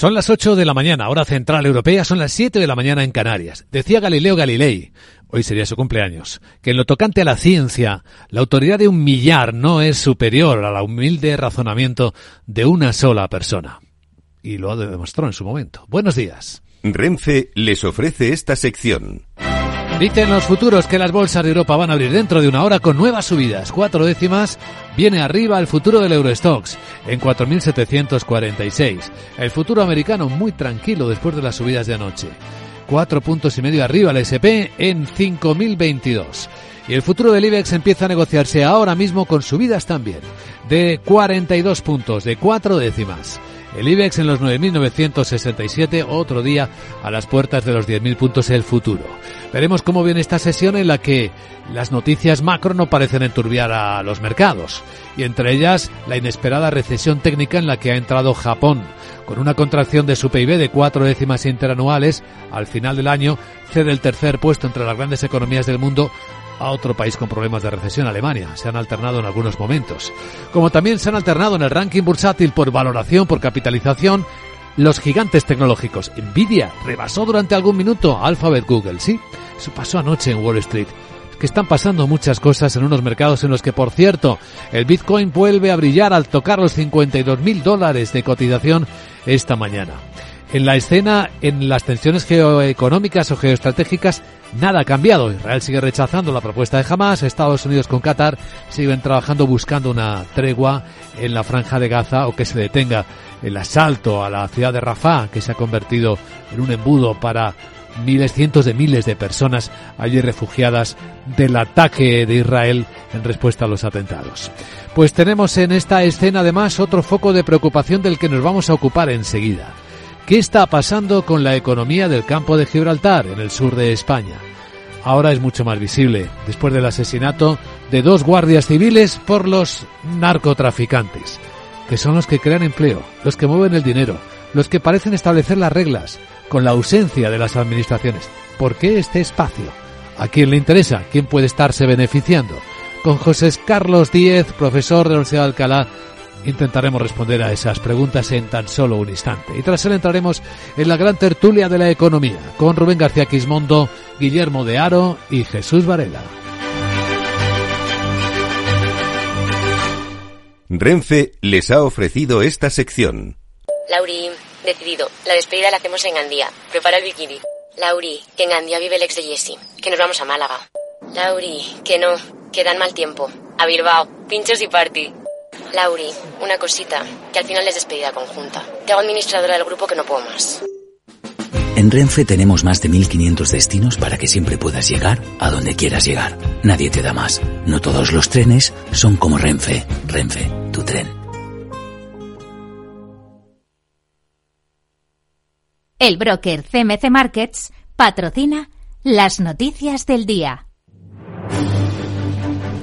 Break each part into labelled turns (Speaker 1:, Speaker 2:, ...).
Speaker 1: Son las 8 de la mañana, hora central europea, son las 7 de la mañana en Canarias. Decía Galileo Galilei, hoy sería su cumpleaños, que en lo tocante a la ciencia, la autoridad de un millar no es superior a la humilde razonamiento de una sola persona. Y lo demostró en su momento. Buenos días.
Speaker 2: Renfe les ofrece esta sección.
Speaker 1: Dicen los futuros que las bolsas de Europa van a abrir dentro de una hora con nuevas subidas. Cuatro décimas. Viene arriba el futuro del Eurostox en 4.746. El futuro americano muy tranquilo después de las subidas de anoche. Cuatro puntos y medio arriba el SP en 5.022. Y el futuro del IBEX empieza a negociarse ahora mismo con subidas también de 42 puntos, de cuatro décimas. El IBEX en los 9.967, otro día a las puertas de los 10.000 puntos el futuro. Veremos cómo viene esta sesión en la que las noticias macro no parecen enturbiar a los mercados, y entre ellas la inesperada recesión técnica en la que ha entrado Japón. Con una contracción de su PIB de cuatro décimas interanuales, al final del año cede el tercer puesto entre las grandes economías del mundo a otro país con problemas de recesión, Alemania. Se han alternado en algunos momentos. Como también se han alternado en el ranking bursátil por valoración, por capitalización, los gigantes tecnológicos. Nvidia rebasó durante algún minuto Alphabet Google, sí. Eso pasó anoche en Wall Street. Que están pasando muchas cosas en unos mercados en los que, por cierto, el Bitcoin vuelve a brillar al tocar los 52 mil dólares de cotización esta mañana. En la escena, en las tensiones geoeconómicas o geoestratégicas, nada ha cambiado. Israel sigue rechazando la propuesta de Hamas. Estados Unidos con Qatar siguen trabajando buscando una tregua en la franja de Gaza o que se detenga el asalto a la ciudad de Rafah, que se ha convertido en un embudo para miles, cientos de miles de personas allí refugiadas del ataque de Israel en respuesta a los atentados. Pues tenemos en esta escena además otro foco de preocupación del que nos vamos a ocupar enseguida. ¿Qué está pasando con la economía del campo de Gibraltar, en el sur de España? Ahora es mucho más visible, después del asesinato de dos guardias civiles por los narcotraficantes, que son los que crean empleo, los que mueven el dinero, los que parecen establecer las reglas, con la ausencia de las administraciones. ¿Por qué este espacio? ¿A quién le interesa? ¿Quién puede estarse beneficiando? Con José Carlos Díez, profesor de la Universidad de Alcalá, Intentaremos responder a esas preguntas en tan solo un instante. Y tras él entraremos en la gran tertulia de la economía con Rubén García Quismondo, Guillermo de Aro y Jesús Varela.
Speaker 2: Renfe les ha ofrecido esta sección.
Speaker 3: Lauri, decidido. La despedida la hacemos en Gandía. Prepara el bikini. Lauri, que en Gandía vive el ex de Jesse. Que nos vamos a Málaga. Lauri, que no. Que dan mal tiempo. A Bilbao. Pinchos y party. Lauri, una cosita, que al final es despedida conjunta. Te hago administradora del grupo que no puedo más.
Speaker 4: En Renfe tenemos más de 1500 destinos para que siempre puedas llegar a donde quieras llegar. Nadie te da más. No todos los trenes son como Renfe. Renfe, tu tren.
Speaker 5: El broker CMC Markets patrocina las noticias del día.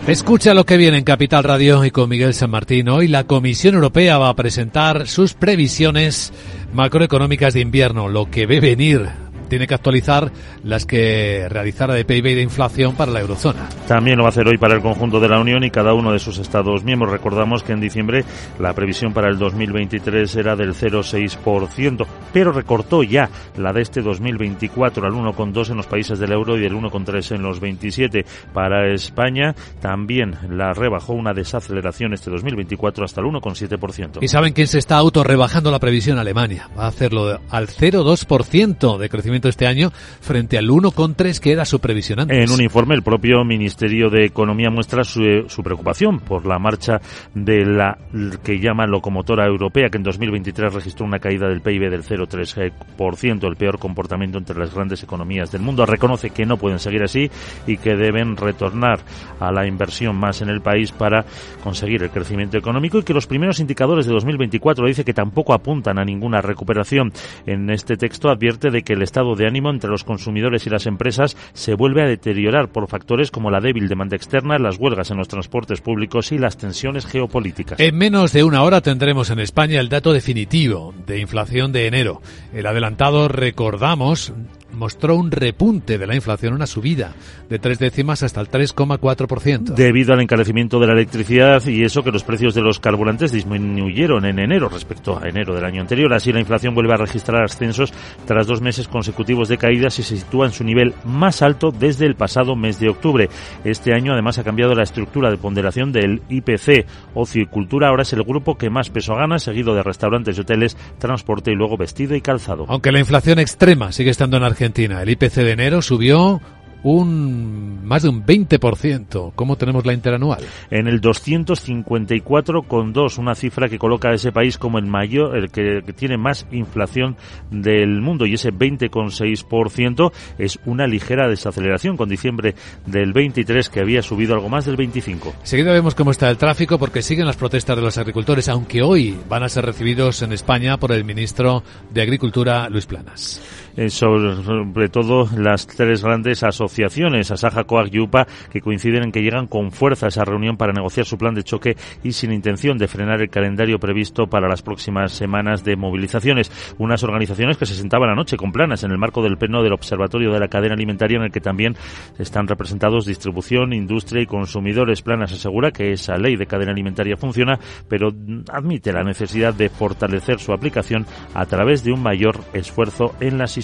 Speaker 1: Escucha lo que viene en Capital Radio y con Miguel San Martín. Hoy la Comisión Europea va a presentar sus previsiones macroeconómicas de invierno, lo que ve venir tiene que actualizar las que realizara de PIB y de inflación para la eurozona.
Speaker 6: También lo va a hacer hoy para el conjunto de la Unión y cada uno de sus Estados miembros. Recordamos que en diciembre la previsión para el 2023 era del 0,6%, pero recortó ya la de este 2024 al 1,2 en los países del euro y del 1,3 en los 27. Para España también la rebajó una desaceleración este 2024 hasta el 1,7%.
Speaker 1: ¿Y saben quién se está auto rebajando la previsión? Alemania. Va a hacerlo al 0,2% de crecimiento este año frente al 1,3 que era su previsión.
Speaker 6: En un informe, el propio Ministerio de Economía muestra su, su, preocupación por la marcha de la que llama locomotora europea, que en 2023 registró una caída del PIB del 0,3%, el peor comportamiento entre las grandes economías del mundo. Reconoce que no pueden seguir así y que deben retornar a la inversión más en el país para conseguir el crecimiento económico y que los primeros indicadores de 2024 dice que tampoco apuntan a ninguna recuperación. En este texto advierte de que el estado de ánimo entre los consumidores y las empresas se vuelve a deteriorar por factores como la débil demanda externa, las huelgas en los transportes públicos y las tensiones geopolíticas.
Speaker 1: En menos de una hora tendremos en España el dato definitivo de inflación de enero. El adelantado, recordamos, mostró un repunte de la inflación, una subida de tres décimas hasta el 3,4%.
Speaker 6: Debido al encarecimiento de la electricidad y eso que los precios de los carburantes disminuyeron en enero respecto a enero del año anterior. Así la inflación vuelve a registrar ascensos tras dos meses consecutivos de caídas y se sitúa en su nivel más alto desde el pasado mes de octubre. Este año además ha cambiado la estructura de ponderación del IPC. Ocio y cultura ahora es el grupo que más peso gana, seguido de restaurantes y hoteles, transporte y luego vestido y calzado.
Speaker 1: Aunque la inflación extrema sigue estando en Argentina, el IPC de enero subió un más de un 20%. ¿Cómo tenemos la interanual?
Speaker 6: En el 254,2, una cifra que coloca a ese país como el mayor, el que, que tiene más inflación del mundo y ese 20,6% es una ligera desaceleración con diciembre del 23 que había subido algo más del 25.
Speaker 1: Seguida vemos cómo está el tráfico porque siguen las protestas de los agricultores, aunque hoy van a ser recibidos en España por el ministro de Agricultura, Luis Planas.
Speaker 6: Eh, sobre, todo las tres grandes asociaciones, Asaja, COAG y UPA, que coinciden en que llegan con fuerza a esa reunión para negociar su plan de choque y sin intención de frenar el calendario previsto para las próximas semanas de movilizaciones. Unas organizaciones que se sentaban anoche con planas en el marco del pleno del Observatorio de la Cadena Alimentaria en el que también están representados distribución, industria y consumidores. Planas asegura que esa ley de cadena alimentaria funciona, pero admite la necesidad de fortalecer su aplicación a través de un mayor esfuerzo en las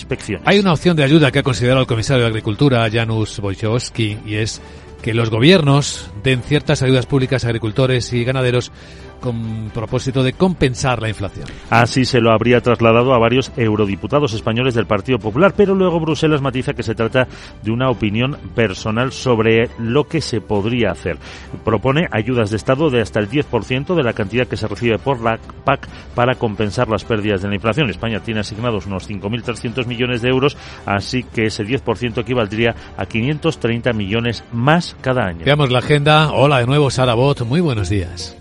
Speaker 1: Hay una opción de ayuda que ha considerado el comisario de Agricultura, Janusz Wojciechowski, y es que los gobiernos den ciertas ayudas públicas a agricultores y ganaderos con propósito de compensar la inflación.
Speaker 6: Así se lo habría trasladado a varios eurodiputados españoles del Partido Popular, pero luego Bruselas matiza que se trata de una opinión personal sobre lo que se podría hacer. Propone ayudas de Estado de hasta el 10% de la cantidad que se recibe por la PAC para compensar las pérdidas de la inflación. España tiene asignados unos 5.300 millones de euros, así que ese 10% equivaldría a 530 millones más cada año.
Speaker 1: Veamos la agenda. Hola de nuevo, Sara Bot. Muy buenos días.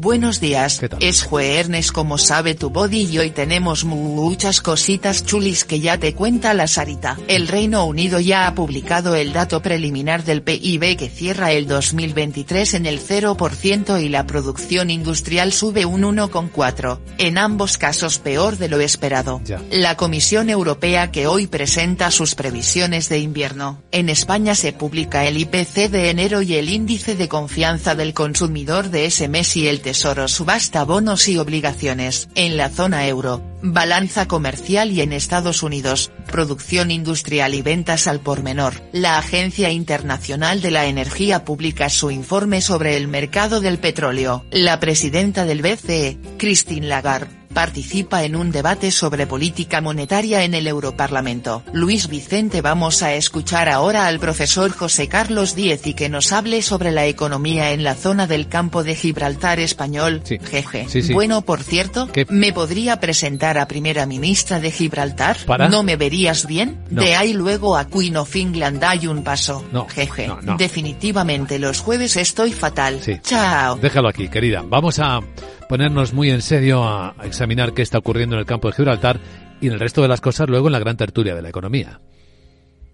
Speaker 7: Buenos días, es jueves como sabe tu body y hoy tenemos muchas cositas chulis que ya te cuenta la Sarita. El Reino Unido ya ha publicado el dato preliminar del PIB que cierra el 2023 en el 0% y la producción industrial sube un 1,4, en ambos casos peor de lo esperado.
Speaker 1: Ya.
Speaker 7: La Comisión Europea que hoy presenta sus previsiones de invierno. En España se publica el IPC de enero y el índice de confianza del consumidor de ese mes y el Tesoro subasta bonos y obligaciones. En la zona euro, balanza comercial y en Estados Unidos, producción industrial y ventas al por menor. La Agencia Internacional de la Energía publica su informe sobre el mercado del petróleo. La presidenta del BCE, Christine Lagarde, participa en un debate sobre política monetaria en el Europarlamento. Luis Vicente vamos a escuchar ahora al profesor José Carlos Díez y que nos hable sobre la economía en la zona del campo de Gibraltar español.
Speaker 1: Sí.
Speaker 7: Jeje.
Speaker 1: Sí, sí.
Speaker 7: Bueno, por cierto,
Speaker 1: ¿Qué?
Speaker 7: ¿me podría presentar a primera ministra de Gibraltar?
Speaker 1: ¿Para?
Speaker 7: ¿No me verías bien?
Speaker 1: No.
Speaker 7: De ahí luego a Queen of England hay un paso.
Speaker 1: No,
Speaker 7: Jeje.
Speaker 1: no, no.
Speaker 7: Definitivamente los jueves estoy fatal.
Speaker 1: Sí.
Speaker 7: Chao.
Speaker 1: Déjalo aquí, querida. Vamos a ponernos muy en serio a examinar qué está ocurriendo en el campo de Gibraltar y en el resto de las cosas luego en la gran tertulia de la economía.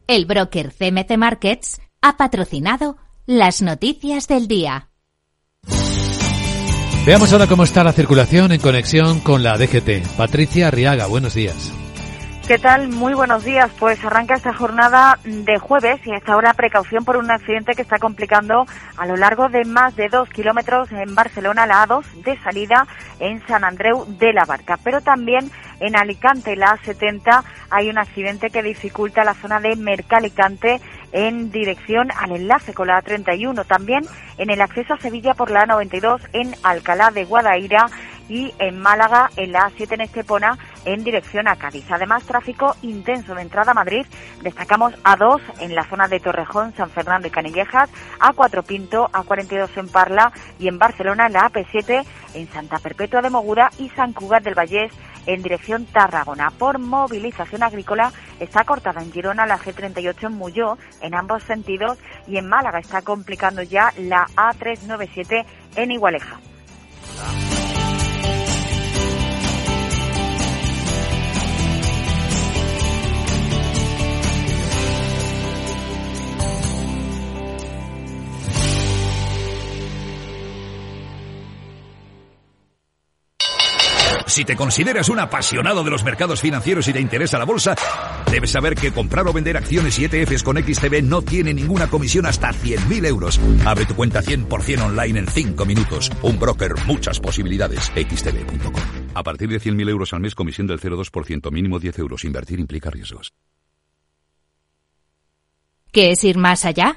Speaker 5: El broker CMC Markets ha patrocinado las noticias del día.
Speaker 1: Veamos ahora cómo está la circulación en conexión con la DGT. Patricia Arriaga, buenos días.
Speaker 8: ¿Qué tal? Muy buenos días. Pues arranca esta jornada de jueves y hasta ahora precaución por un accidente que está complicando a lo largo de más de dos kilómetros en Barcelona, la A2 de salida en San Andreu de la Barca. Pero también en Alicante, la A70, hay un accidente que dificulta la zona de Mercalicante en dirección al enlace con la A31. También en el acceso a Sevilla por la A92 en Alcalá de Guadaira y en Málaga en la A7 en Estepona en dirección a Cádiz. Además, tráfico intenso de entrada a Madrid. Destacamos A2 en la zona de Torrejón, San Fernando y Canillejas, A4 Pinto, A42 en Parla y en Barcelona en la AP7 en Santa Perpetua de Mogura y San Cugat del Vallés en dirección Tarragona. Por movilización agrícola está cortada en Girona la G38 en Muyó en ambos sentidos y en Málaga está complicando ya la A397 en Igualeja.
Speaker 9: Si te consideras un apasionado de los mercados financieros y te interesa la bolsa, debes saber que comprar o vender acciones y ETFs con XTB no tiene ninguna comisión hasta 100.000 euros. Abre tu cuenta 100% online en 5 minutos. Un broker, muchas posibilidades. XTB.com. A partir de 100.000 euros al mes, comisión del 0,2%, mínimo 10 euros. Invertir implica riesgos.
Speaker 5: ¿Qué es ir más allá?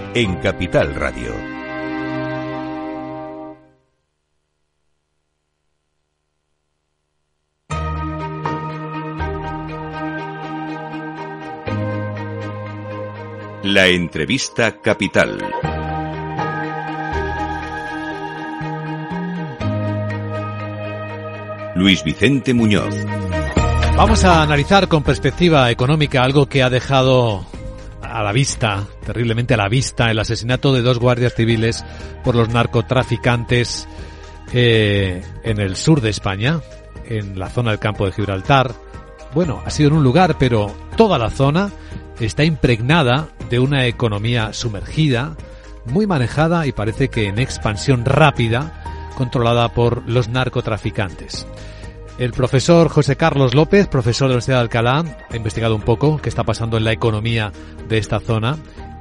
Speaker 2: en Capital Radio. La entrevista capital. Luis Vicente Muñoz.
Speaker 1: Vamos a analizar con perspectiva económica algo que ha dejado a la vista, terriblemente a la vista, el asesinato de dos guardias civiles por los narcotraficantes eh, en el sur de España, en la zona del campo de Gibraltar. Bueno, ha sido en un lugar, pero toda la zona está impregnada de una economía sumergida, muy manejada y parece que en expansión rápida, controlada por los narcotraficantes. El profesor José Carlos López, profesor de la Universidad de Alcalá, ha investigado un poco qué está pasando en la economía de esta zona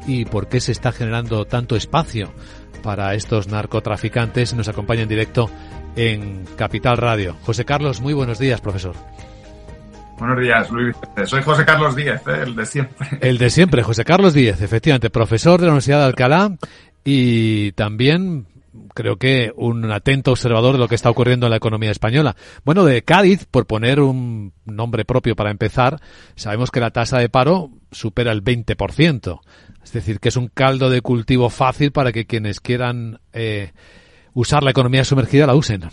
Speaker 1: y por qué se está generando tanto espacio para estos narcotraficantes. Nos acompaña en directo en Capital Radio. José Carlos, muy buenos días, profesor.
Speaker 10: Buenos días, Luis. Soy José Carlos Díez, ¿eh? el de siempre.
Speaker 1: El de siempre, José Carlos Díez, efectivamente, profesor de la Universidad de Alcalá y también creo que un atento observador de lo que está ocurriendo en la economía española. Bueno, de Cádiz, por poner un nombre propio para empezar, sabemos que la tasa de paro supera el 20%. Es decir, que es un caldo de cultivo fácil para que quienes quieran eh, usar la economía sumergida la usen.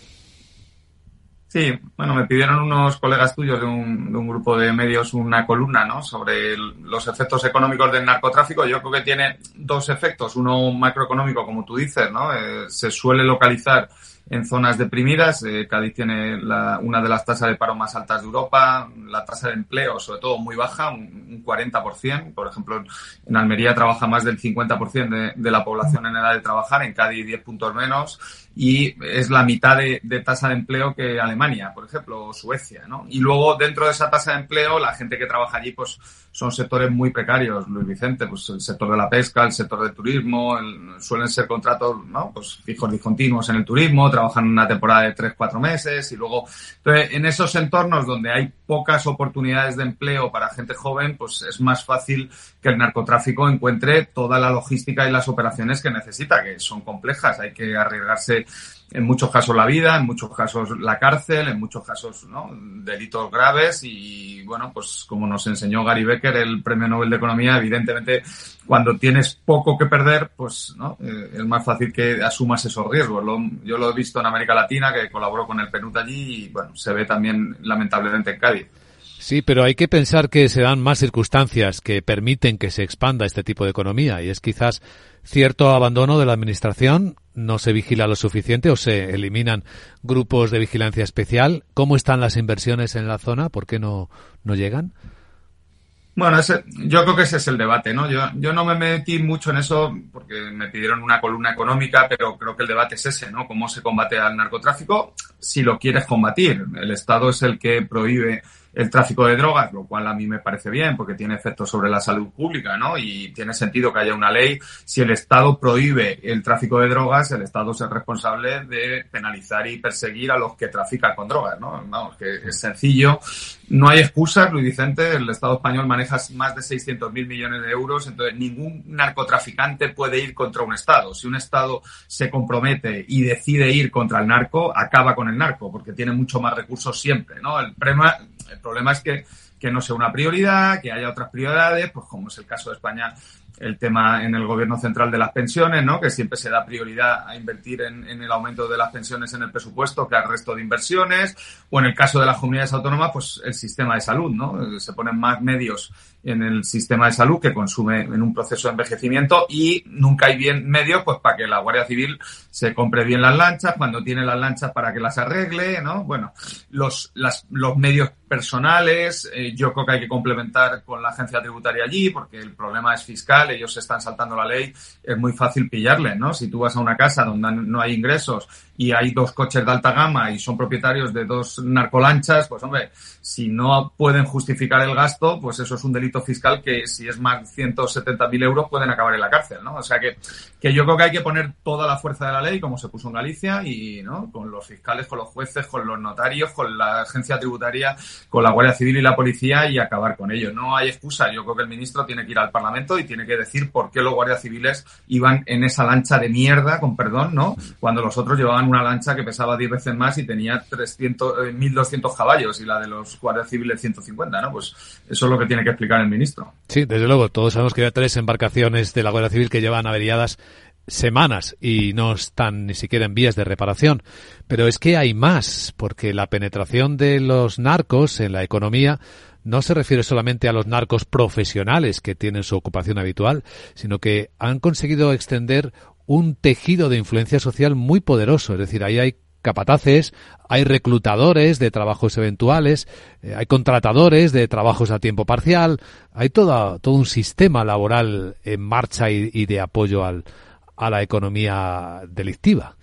Speaker 10: Sí, bueno, me pidieron unos colegas tuyos de un, de un, grupo de medios una columna, ¿no? Sobre los efectos económicos del narcotráfico. Yo creo que tiene dos efectos. Uno macroeconómico, como tú dices, ¿no? Eh, se suele localizar en zonas deprimidas. Eh, Cádiz tiene la, una de las tasas de paro más altas de Europa, la tasa de empleo, sobre todo, muy baja, un, un 40%. Por ejemplo, en Almería trabaja más del 50% de, de la población en edad de trabajar, en Cádiz 10 puntos menos y es la mitad de, de, tasa de empleo que Alemania, por ejemplo, o Suecia, ¿no? Y luego dentro de esa tasa de empleo, la gente que trabaja allí, pues son sectores muy precarios, Luis Vicente, pues el sector de la pesca, el sector del turismo, el, suelen ser contratos, ¿no? Pues fijos discontinuos en el turismo, trabajan una temporada de tres, cuatro meses y luego, entonces, en esos entornos donde hay pocas oportunidades de empleo para gente joven, pues es más fácil que el narcotráfico encuentre toda la logística y las operaciones que necesita, que son complejas, hay que arriesgarse en muchos casos la vida, en muchos casos la cárcel, en muchos casos ¿no? delitos graves y bueno, pues como nos enseñó Gary Becker, el premio Nobel de Economía, evidentemente cuando tienes poco que perder, pues ¿no? Eh, es más fácil que asumas esos riesgos. Lo, yo lo he visto en América Latina, que colaboró con el PNUD allí y bueno, se ve también lamentablemente en Cádiz.
Speaker 1: Sí, pero hay que pensar que se dan más circunstancias que permiten que se expanda este tipo de economía y es quizás cierto abandono de la administración, no se vigila lo suficiente o se eliminan grupos de vigilancia especial. ¿Cómo están las inversiones en la zona? ¿Por qué no, no llegan?
Speaker 10: Bueno, ese, yo creo que ese es el debate, ¿no? Yo, yo no me metí mucho en eso porque me pidieron una columna económica, pero creo que el debate es ese, ¿no? ¿Cómo se combate al narcotráfico? Si lo quieres combatir. El Estado es el que prohíbe el tráfico de drogas, lo cual a mí me parece bien porque tiene efectos sobre la salud pública, ¿no? Y tiene sentido que haya una ley. Si el Estado prohíbe el tráfico de drogas, el Estado es el responsable de penalizar y perseguir a los que trafican con drogas, ¿no? Vamos, que es sencillo. No hay excusas, Luis Vicente. El Estado español maneja más de 600 mil millones de euros, entonces ningún narcotraficante puede ir contra un Estado. Si un Estado se compromete y decide ir contra el narco, acaba con el narco, porque tiene mucho más recursos siempre, ¿no? El problema, el problema es que, que no sea una prioridad, que haya otras prioridades, pues como es el caso de España, el tema en el gobierno central de las pensiones, ¿no? Que siempre se da prioridad a invertir en, en, el aumento de las pensiones en el presupuesto que al resto de inversiones. O en el caso de las comunidades autónomas, pues el sistema de salud, ¿no? Se ponen más medios en el sistema de salud que consume en un proceso de envejecimiento y nunca hay bien medios pues para que la Guardia Civil se compre bien las lanchas, cuando tiene las lanchas para que las arregle, ¿no? Bueno, los, las, los medios personales, eh, yo creo que hay que complementar con la agencia tributaria allí porque el problema es fiscal, ellos se están saltando la ley, es muy fácil pillarle, ¿no? Si tú vas a una casa donde no hay ingresos y hay dos coches de alta gama y son propietarios de dos narcolanchas, pues hombre, si no pueden justificar el gasto, pues eso es un delito fiscal que si es más de 170.000 euros pueden acabar en la cárcel, ¿no? O sea que, que yo creo que hay que poner toda la fuerza de la ley, como se puso en Galicia, y, ¿no? Con los fiscales, con los jueces, con los notarios, con la agencia tributaria, con la Guardia Civil y la policía y acabar con ello. No hay excusa. Yo creo que el ministro tiene que ir al Parlamento y tiene que decir por qué los guardias civiles iban en esa lancha de mierda, con perdón, ¿no? Cuando los otros llevaban una lancha que pesaba 10 veces más y tenía 300, 1.200 eh, caballos y la de los guardias civiles 150, ¿no? Pues eso es lo que tiene que explicar el ministro.
Speaker 1: Sí, desde luego. Todos sabemos que hay tres embarcaciones de la Guardia Civil que llevan averiadas semanas y no están ni siquiera en vías de reparación. Pero es que hay más, porque la penetración de los narcos en la economía no se refiere solamente a los narcos profesionales que tienen su ocupación habitual, sino que han conseguido extender un tejido de influencia social muy poderoso. Es decir, ahí hay capataces, hay reclutadores de trabajos eventuales, eh, hay contratadores de trabajos a tiempo parcial, hay todo, todo un sistema laboral en marcha y, y de apoyo al, a la economía delictiva.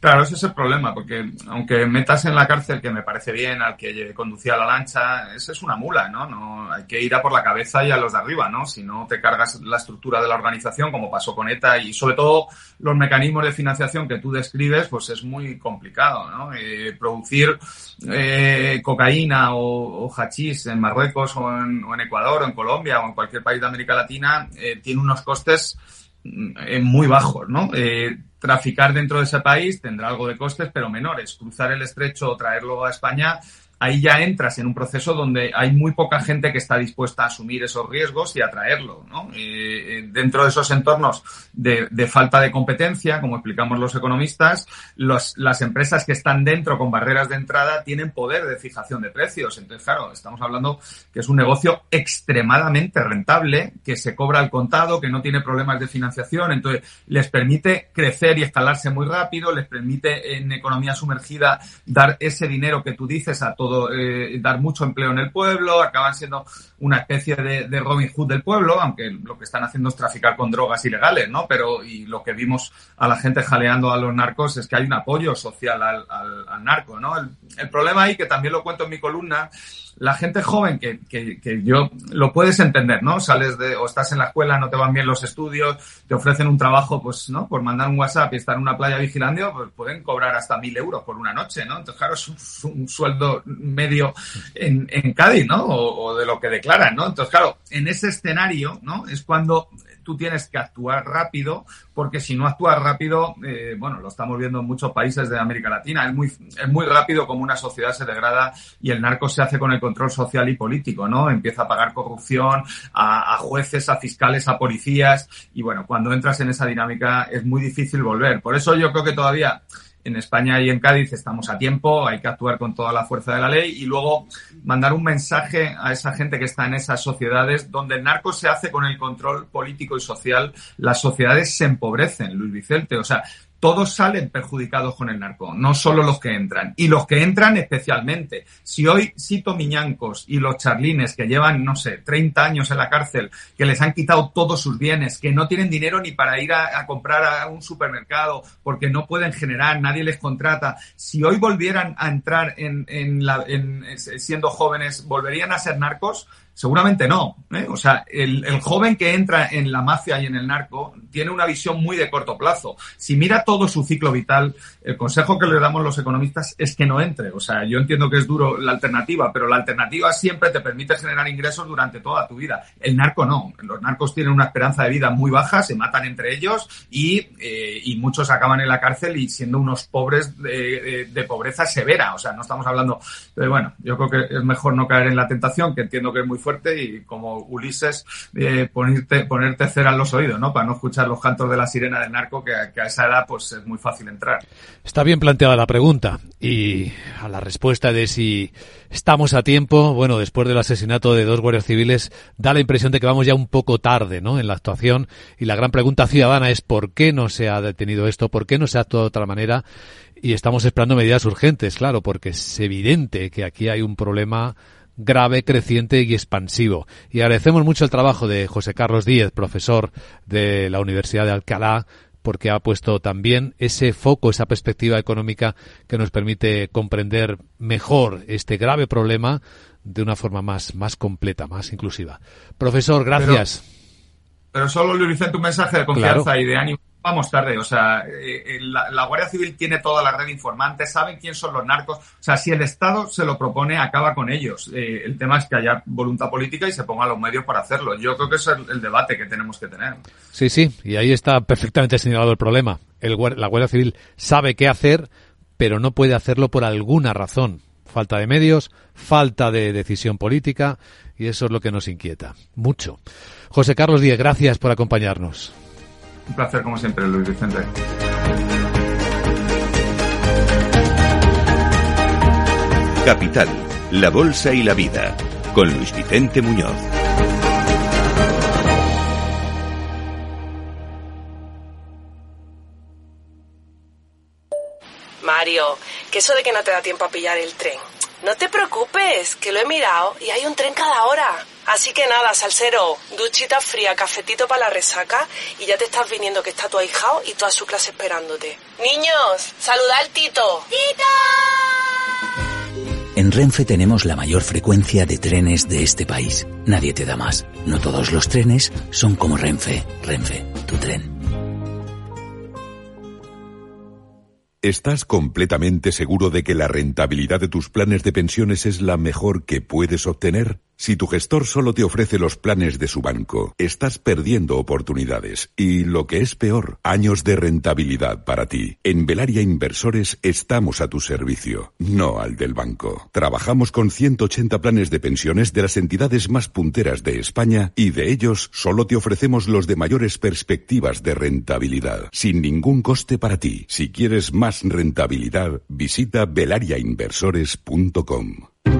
Speaker 10: Claro, ese es el problema, porque aunque metas en la cárcel, que me parece bien, al que conducía la lancha, esa es una mula, ¿no? no Hay que ir a por la cabeza y a los de arriba, ¿no? Si no te cargas la estructura de la organización, como pasó con ETA, y sobre todo los mecanismos de financiación que tú describes, pues es muy complicado, ¿no? Eh, producir eh, cocaína o, o, hachís en Marruecos o en, o en, Ecuador o en Colombia o en cualquier país de América Latina eh, tiene unos costes muy bajos, ¿no? Eh, traficar dentro de ese país tendrá algo de costes, pero menores. Cruzar el estrecho o traerlo a España ahí ya entras en un proceso donde hay muy poca gente que está dispuesta a asumir esos riesgos y a traerlo. ¿no? Eh, dentro de esos entornos de, falta de competencia, como explicamos los economistas, las empresas que están dentro con barreras de entrada tienen poder de fijación de precios. Entonces, claro, estamos hablando que es un negocio extremadamente rentable, que se cobra al contado, que no tiene problemas de financiación, entonces les permite crecer y escalarse muy rápido, les permite en economía sumergida dar ese dinero que tú dices a eh, dar mucho empleo en el pueblo, acaban siendo una especie de, Robin Hood del pueblo, aunque lo que están haciendo es traficar con drogas ilegales, ¿no? Pero, y lo que vimos a la gente jaleando a los narcos es que hay un apoyo social al, narco, ¿no? El problema ahí, que también lo cuento en mi columna, la gente joven que, que, que, yo lo puedes entender, ¿no? Sales de, o estás en la escuela, no te van bien los estudios, te ofrecen un trabajo, pues, ¿no? Por mandar un WhatsApp y estar en una playa vigilando, pues pueden cobrar hasta mil euros por una noche, ¿no? Entonces, claro, es un, sueldo medio en, en Cádiz, ¿no? O, de lo que declaran, ¿no? Entonces, claro, en ese escenario, ¿no? Es cuando tú tienes que actuar rápido, porque si no actúas rápido, eh, bueno, lo estamos viendo en muchos países de América Latina, es muy, es muy rápido como una sociedad se degrada y el narco se hace con el control social y político, ¿no? Empieza a pagar corrupción a, a jueces, a fiscales, a policías, y bueno, cuando entras en esa dinámica es muy difícil volver. Por eso yo creo que todavía en España y en Cádiz estamos a tiempo, hay que actuar con toda la fuerza de la ley y luego mandar un mensaje a esa gente que está en esas sociedades donde el narco se hace con el control político y social, las sociedades se empobrecen, Luis Vicente. O sea, todos salen perjudicados con el narco, no solo los que entran. Y los que entran especialmente. Si hoy Sito Miñancos y los charlines que llevan, no sé, 30 años en la cárcel, que les han quitado todos sus bienes, que no tienen dinero ni para ir a, comprar a un supermercado porque no pueden generar, nadie les contrata, si hoy volvieran a entrar en, la, en siendo jóvenes, ¿volverían a ser narcos? Seguramente no. ¿eh? O sea, el, el, joven que entra en la mafia y en el narco tiene una visión muy de corto plazo. Si mira todo su ciclo vital, el consejo que le damos los economistas es que no entre. O sea, yo entiendo que es duro la alternativa, pero la alternativa siempre te permite generar ingresos durante toda tu vida. El narco no. Los narcos tienen una esperanza de vida muy baja, se matan entre ellos y, eh, y muchos acaban en la cárcel y siendo unos pobres de, de, pobreza severa. O sea, no estamos hablando. Pero bueno, yo creo que es mejor no caer en la tentación, que entiendo que es muy fuerte y como Ulises eh, ponerte, ponerte cera en los oídos, ¿no? Para no escuchar los cantos de la sirena del narco, que, a esa edad pues es muy fácil entrar.
Speaker 1: Está bien planteada la pregunta y a la respuesta de si estamos a tiempo, bueno, después del asesinato de dos guardias civiles, da la impresión de que vamos ya un poco tarde, ¿no? En la actuación y la gran pregunta ciudadana es ¿por qué no se ha detenido esto? ¿Por qué no se ha actuado de otra manera? Y estamos esperando medidas urgentes, claro, porque es evidente que aquí hay un problema grave, creciente y expansivo. Y agradecemos mucho el trabajo de José Carlos Díez, profesor de la Universidad de Alcalá, porque ha puesto también ese foco, esa perspectiva económica que nos permite comprender mejor este grave problema de una forma más, más completa, más inclusiva. Profesor, gracias.
Speaker 10: Pero, solo le hice un mensaje de confianza y de ánimo vamos tarde. O sea, eh, eh, la, Guardia Civil tiene toda la red de informantes, saben quién son los narcos. O sea, si el Estado se lo propone, acaba con ellos. Eh, el tema es que haya voluntad política y se pongan los medios para hacerlo. Yo creo que ese es el, debate que tenemos que tener.
Speaker 1: Sí, sí, y ahí está perfectamente señalado el problema. La Guardia Civil sabe qué hacer, pero no puede hacerlo por alguna razón. Falta de medios, falta de decisión política, y eso es lo que nos inquieta. Mucho. José Carlos Díez, gracias por acompañarnos.
Speaker 10: Un placer, como siempre, Luis Vicente.
Speaker 2: Capital, la Bolsa y la Vida, con Luis Vicente Muñoz.
Speaker 11: Mario, que eso de que no te da tiempo a pillar el tren. No te preocupes, que lo he mirado y hay un tren cada hora. Así que nada, salsero, duchita fría, cafetito para la resaca y ya te estás viniendo que está tu ahijado y toda su clase esperándote. Niños, saluda al Tito. ¡Tito!
Speaker 4: En Renfe tenemos la mayor frecuencia de trenes de este país. Nadie te da más. No todos los trenes son como Renfe. Renfe, tu tren.
Speaker 2: ¿Estás completamente seguro de que la rentabilidad de tus planes de pensiones es la mejor que puedes obtener? Si tu gestor solo te ofrece los planes de su banco, estás perdiendo oportunidades y, lo que es peor, años de rentabilidad para ti. En Velaria Inversores estamos a tu servicio, no al del banco. Trabajamos con 180 planes de pensiones de las entidades más punteras de España y de ellos solo te ofrecemos los de mayores perspectivas de rentabilidad, sin ningún coste para ti. Si quieres más rentabilidad, visita velariainversores.com.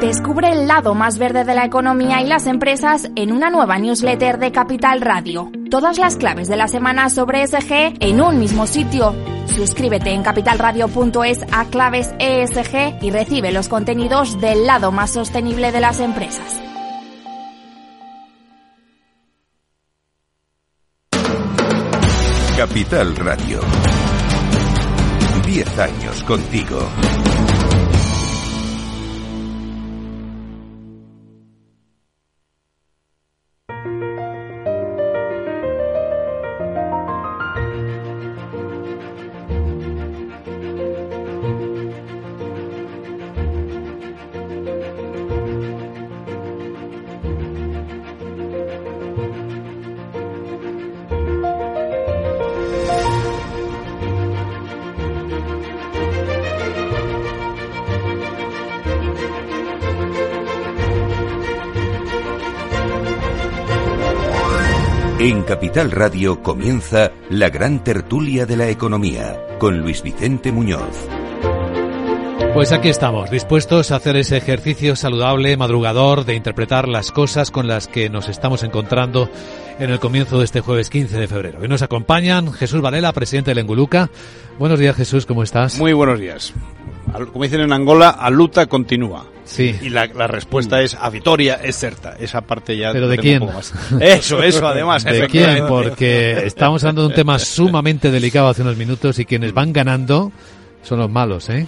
Speaker 12: Descubre el lado más verde de la economía y las empresas en una nueva newsletter de Capital Radio. Todas las claves de la semana sobre ESG en un mismo sitio. Suscríbete en capitalradio.es a claves ESG y recibe los contenidos del lado más sostenible de las empresas.
Speaker 2: Capital Radio. 10 años contigo. En Capital Radio comienza la gran tertulia de la economía con Luis Vicente Muñoz.
Speaker 1: Pues aquí estamos, dispuestos a hacer ese ejercicio saludable, madrugador, de interpretar las cosas con las que nos estamos encontrando en el comienzo de este jueves 15 de febrero. Hoy nos acompañan Jesús Varela, presidente del Enguluca. Buenos días, Jesús, ¿cómo estás?
Speaker 13: Muy buenos días. Como dicen en Angola, a luta continúa.
Speaker 1: Sí.
Speaker 13: Y la, respuesta es a Vitoria es certa. Esa parte ya.
Speaker 1: ¿Pero de quién?
Speaker 13: Eso, eso, además.
Speaker 1: ¿De quién? Porque estamos hablando de un tema sumamente delicado hace unos minutos y quienes van ganando son los malos, ¿eh?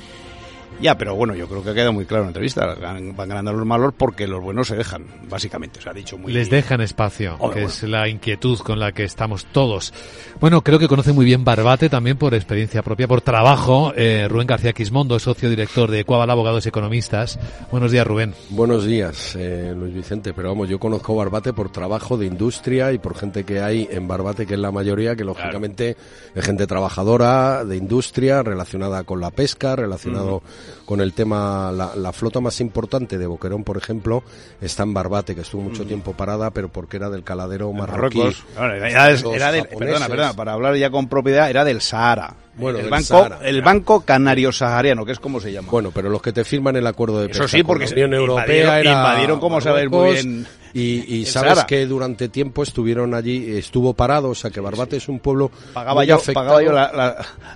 Speaker 13: Ya, pero bueno, yo creo que ha quedado muy claro en la entrevista. Van ganando los malos porque los buenos se dejan, básicamente. Se ha dicho muy
Speaker 1: Les dejan espacio, que es la inquietud con la que estamos todos. Bueno, creo que conoce muy bien Barbate también por experiencia propia, por trabajo. Eh, Rubén García Quismondo, socio director de Cuaval Abogados Economistas. Buenos días, Rubén.
Speaker 14: Buenos días, eh, Luis Vicente. Pero vamos, yo conozco Barbate por trabajo de industria y por gente que hay en Barbate, que es la mayoría, que lógicamente es gente trabajadora de industria relacionada con la pesca, relacionado con el tema, la, flota más importante de Boquerón, por ejemplo, está en Barbate, que estuvo mucho tiempo parada, pero porque era del caladero marroquí.
Speaker 13: era, del, perdona, perdona, para hablar ya con propiedad, era del Sahara. Bueno, el banco, el banco canario sahariano, que es como se llama.
Speaker 14: Bueno, pero los que te firman el acuerdo de
Speaker 13: pesca Eso sí, porque
Speaker 14: la Unión Europea
Speaker 13: invadieron, invadieron como sabes muy bien
Speaker 14: y, y sabes que durante tiempo estuvieron allí, estuvo parado, o sea que Barbate es un pueblo
Speaker 13: pagaba
Speaker 14: muy
Speaker 13: yo,
Speaker 14: afectado.
Speaker 13: Pagaba yo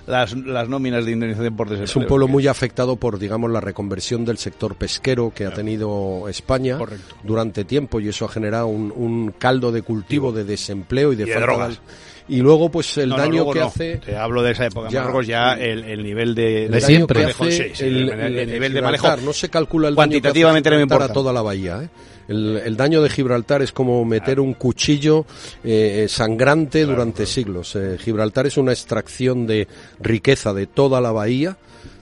Speaker 13: las, las, nóminas de indemnización por desempleo.
Speaker 14: Es un pueblo muy afectado por, digamos, la reconversión del sector pesquero que ha tenido España durante tiempo y eso ha generado un, un caldo de cultivo de desempleo y de, falta
Speaker 13: drogas.
Speaker 14: y luego pues el daño que hace
Speaker 13: te hablo de esa época
Speaker 14: ya,
Speaker 13: Marruecos ya el, el nivel de,
Speaker 1: de siempre
Speaker 14: que hace
Speaker 13: sí, el, el, el, nivel de manejo
Speaker 14: no se calcula el
Speaker 13: cuantitativamente
Speaker 14: daño
Speaker 13: no
Speaker 14: para toda la bahía ¿eh? El, el, daño de Gibraltar es como meter un cuchillo eh, sangrante claro, durante claro. siglos. Eh, Gibraltar es una extracción de riqueza de toda la bahía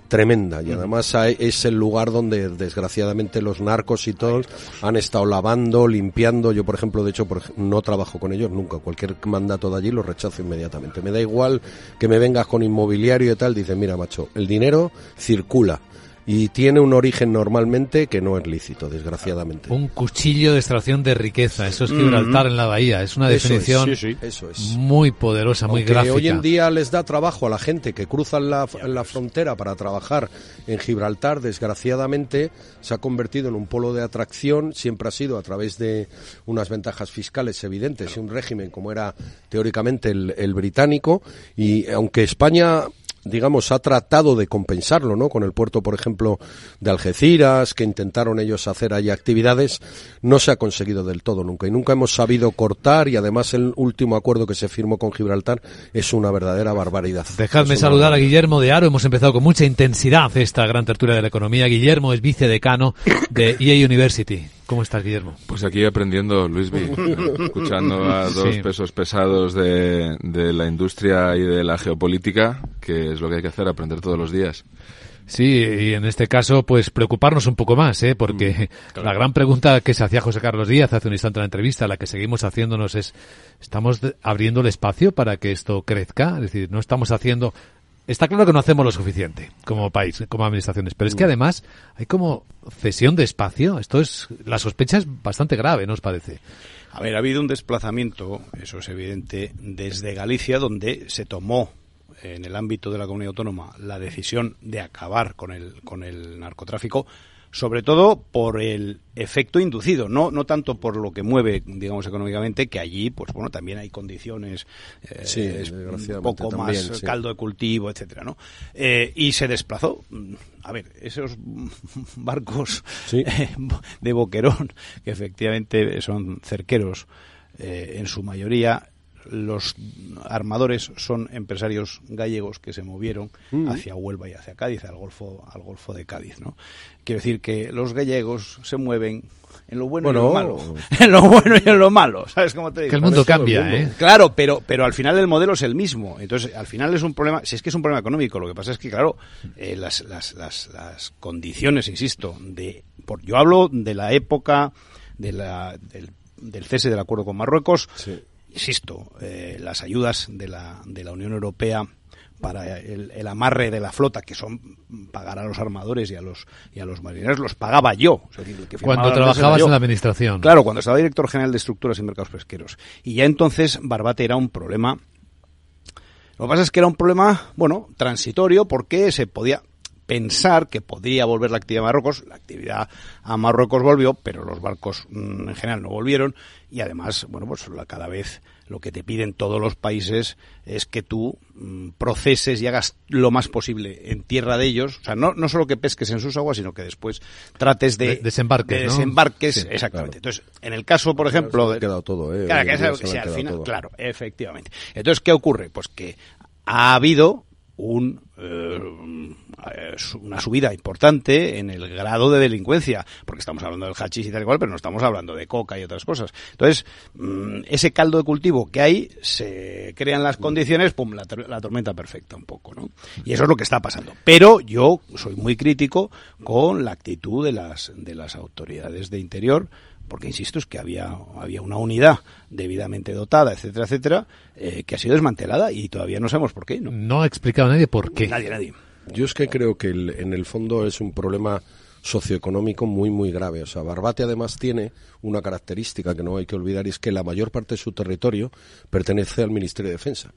Speaker 14: tremenda y además es el lugar donde desgraciadamente los narcos y todos han estado lavando, limpiando. Yo, por ejemplo, de hecho, por, no trabajo con ellos nunca. Cualquier mandato de allí lo rechazo inmediatamente. Me da igual que me vengas con inmobiliario y tal. Dicen, mira, macho, el dinero circula y tiene un origen normalmente que no es lícito, desgraciadamente.
Speaker 1: Un cuchillo de extracción de riqueza, eso es Gibraltar mm -hmm. en la bahía, es una
Speaker 14: eso
Speaker 1: definición
Speaker 14: es, sí, sí. Eso es.
Speaker 1: muy poderosa, muy
Speaker 14: Aunque
Speaker 1: gráfica.
Speaker 14: hoy en día les da trabajo a la gente que cruza la, la frontera para trabajar en Gibraltar, desgraciadamente se ha convertido en un polo de atracción, siempre ha sido a través de unas ventajas fiscales evidentes y un régimen como era teóricamente el, el británico, y aunque España digamos, ha tratado de compensarlo, ¿no? Con el puerto, por ejemplo, de Algeciras, que intentaron ellos hacer ahí actividades, no se ha conseguido del todo nunca. Y nunca hemos sabido cortar y además el último acuerdo que se firmó con Gibraltar es una verdadera barbaridad.
Speaker 1: Dejadme saludar a Guillermo de Aro. Hemos empezado con mucha intensidad esta gran tertulia de la economía. Guillermo es vicedecano de EA University. ¿Cómo estás, Guillermo?
Speaker 15: Pues aquí aprendiendo, Luisby, escuchando a dos sí. pesos pesados de, de, la industria y de la geopolítica, que es lo que hay que hacer, aprender todos los días.
Speaker 1: Sí, y en este caso, pues preocuparnos un poco más, ¿eh? porque mm, claro. la gran pregunta que se hacía José Carlos Díaz hace un instante en la entrevista, la que seguimos haciéndonos es, ¿estamos abriendo el espacio para que esto crezca? Es decir, no estamos haciendo Está claro que no hacemos lo suficiente como país, como administraciones, pero es que además hay como cesión de espacio. Esto es, la sospecha es bastante grave, ¿no os parece?
Speaker 13: A ver, ha habido un desplazamiento, eso es evidente, desde Galicia, donde se tomó en el ámbito de la comunidad autónoma la decisión de acabar con el, con el narcotráfico, sobre todo por el efecto inducido, no, no tanto por lo que mueve, digamos, económicamente, que allí, pues bueno, también hay condiciones, eh,
Speaker 14: sí,
Speaker 13: es un poco también, más sí. caldo de cultivo, etcétera, ¿no? Eh, y se desplazó. A ver, esos barcos
Speaker 14: sí.
Speaker 13: eh, de Boquerón, que efectivamente son cerqueros eh, en su mayoría, los armadores son empresarios gallegos que se movieron mm. hacia Huelva y hacia Cádiz, al Golfo, al Golfo de Cádiz, ¿no? Quiero decir que los gallegos se mueven en lo bueno, bueno, y en lo malo. En lo bueno y en lo malo, ¿sabes cómo te digo?
Speaker 1: Que el mundo cambia, el mundo. ¿eh?
Speaker 13: Claro, pero, pero al final el modelo es el mismo. Entonces, al final es un problema, si es que es un problema económico, lo que pasa es que, claro, eh, las, las, las, las condiciones, insisto, de, por, yo hablo de la época de la, del, del cese del acuerdo con Marruecos,
Speaker 14: sí
Speaker 13: insisto, eh, las ayudas de la, de la Unión Europea para el, amarre de la flota, que son pagar a los armadores y a los y a los marineros, los pagaba yo.
Speaker 1: cuando trabajabas en la administración.
Speaker 13: Claro, cuando estaba director general de estructuras y mercados pesqueros. Y ya entonces Barbate era un problema. Lo que pasa es que era un problema, bueno, transitorio, porque se podía pensar que podría volver la actividad a Marruecos. La actividad a Marruecos volvió, pero los barcos mm, en general no volvieron. Y además, bueno, pues cada vez lo que te piden todos los países es que tú mm, proceses y hagas lo más posible en tierra de ellos. O sea, no, no solo que pesques en sus aguas, sino que después trates de,
Speaker 1: desembarques.
Speaker 13: desembarques, exactamente. Entonces, en el caso, por ejemplo...
Speaker 14: Ha quedado todo, ¿eh?
Speaker 13: Claro, que al final, claro, efectivamente. Entonces, ¿qué ocurre? Pues que ha habido un, eh, una subida importante en el grado de delincuencia, porque estamos hablando del hachís y tal cual, pero no estamos hablando de coca y otras cosas. Entonces, mm, ese caldo de cultivo que hay, se crean las condiciones, pum, la, la, tormenta perfecta un poco, ¿no? Y eso es lo que está pasando. Pero yo soy muy crítico con la actitud de las, de las autoridades de interior, porque insisto, es que había, había una unidad debidamente dotada, etcétera, etcétera, eh, que ha sido desmantelada y todavía no sabemos por qué.
Speaker 1: No, no ha explicado nadie por qué.
Speaker 13: Nadie, nadie.
Speaker 14: Yo es que creo que en el fondo es un problema socioeconómico muy, muy grave. O sea, Barbate además tiene una característica que no hay que olvidar y es que la mayor parte de su territorio pertenece al Ministerio de Defensa,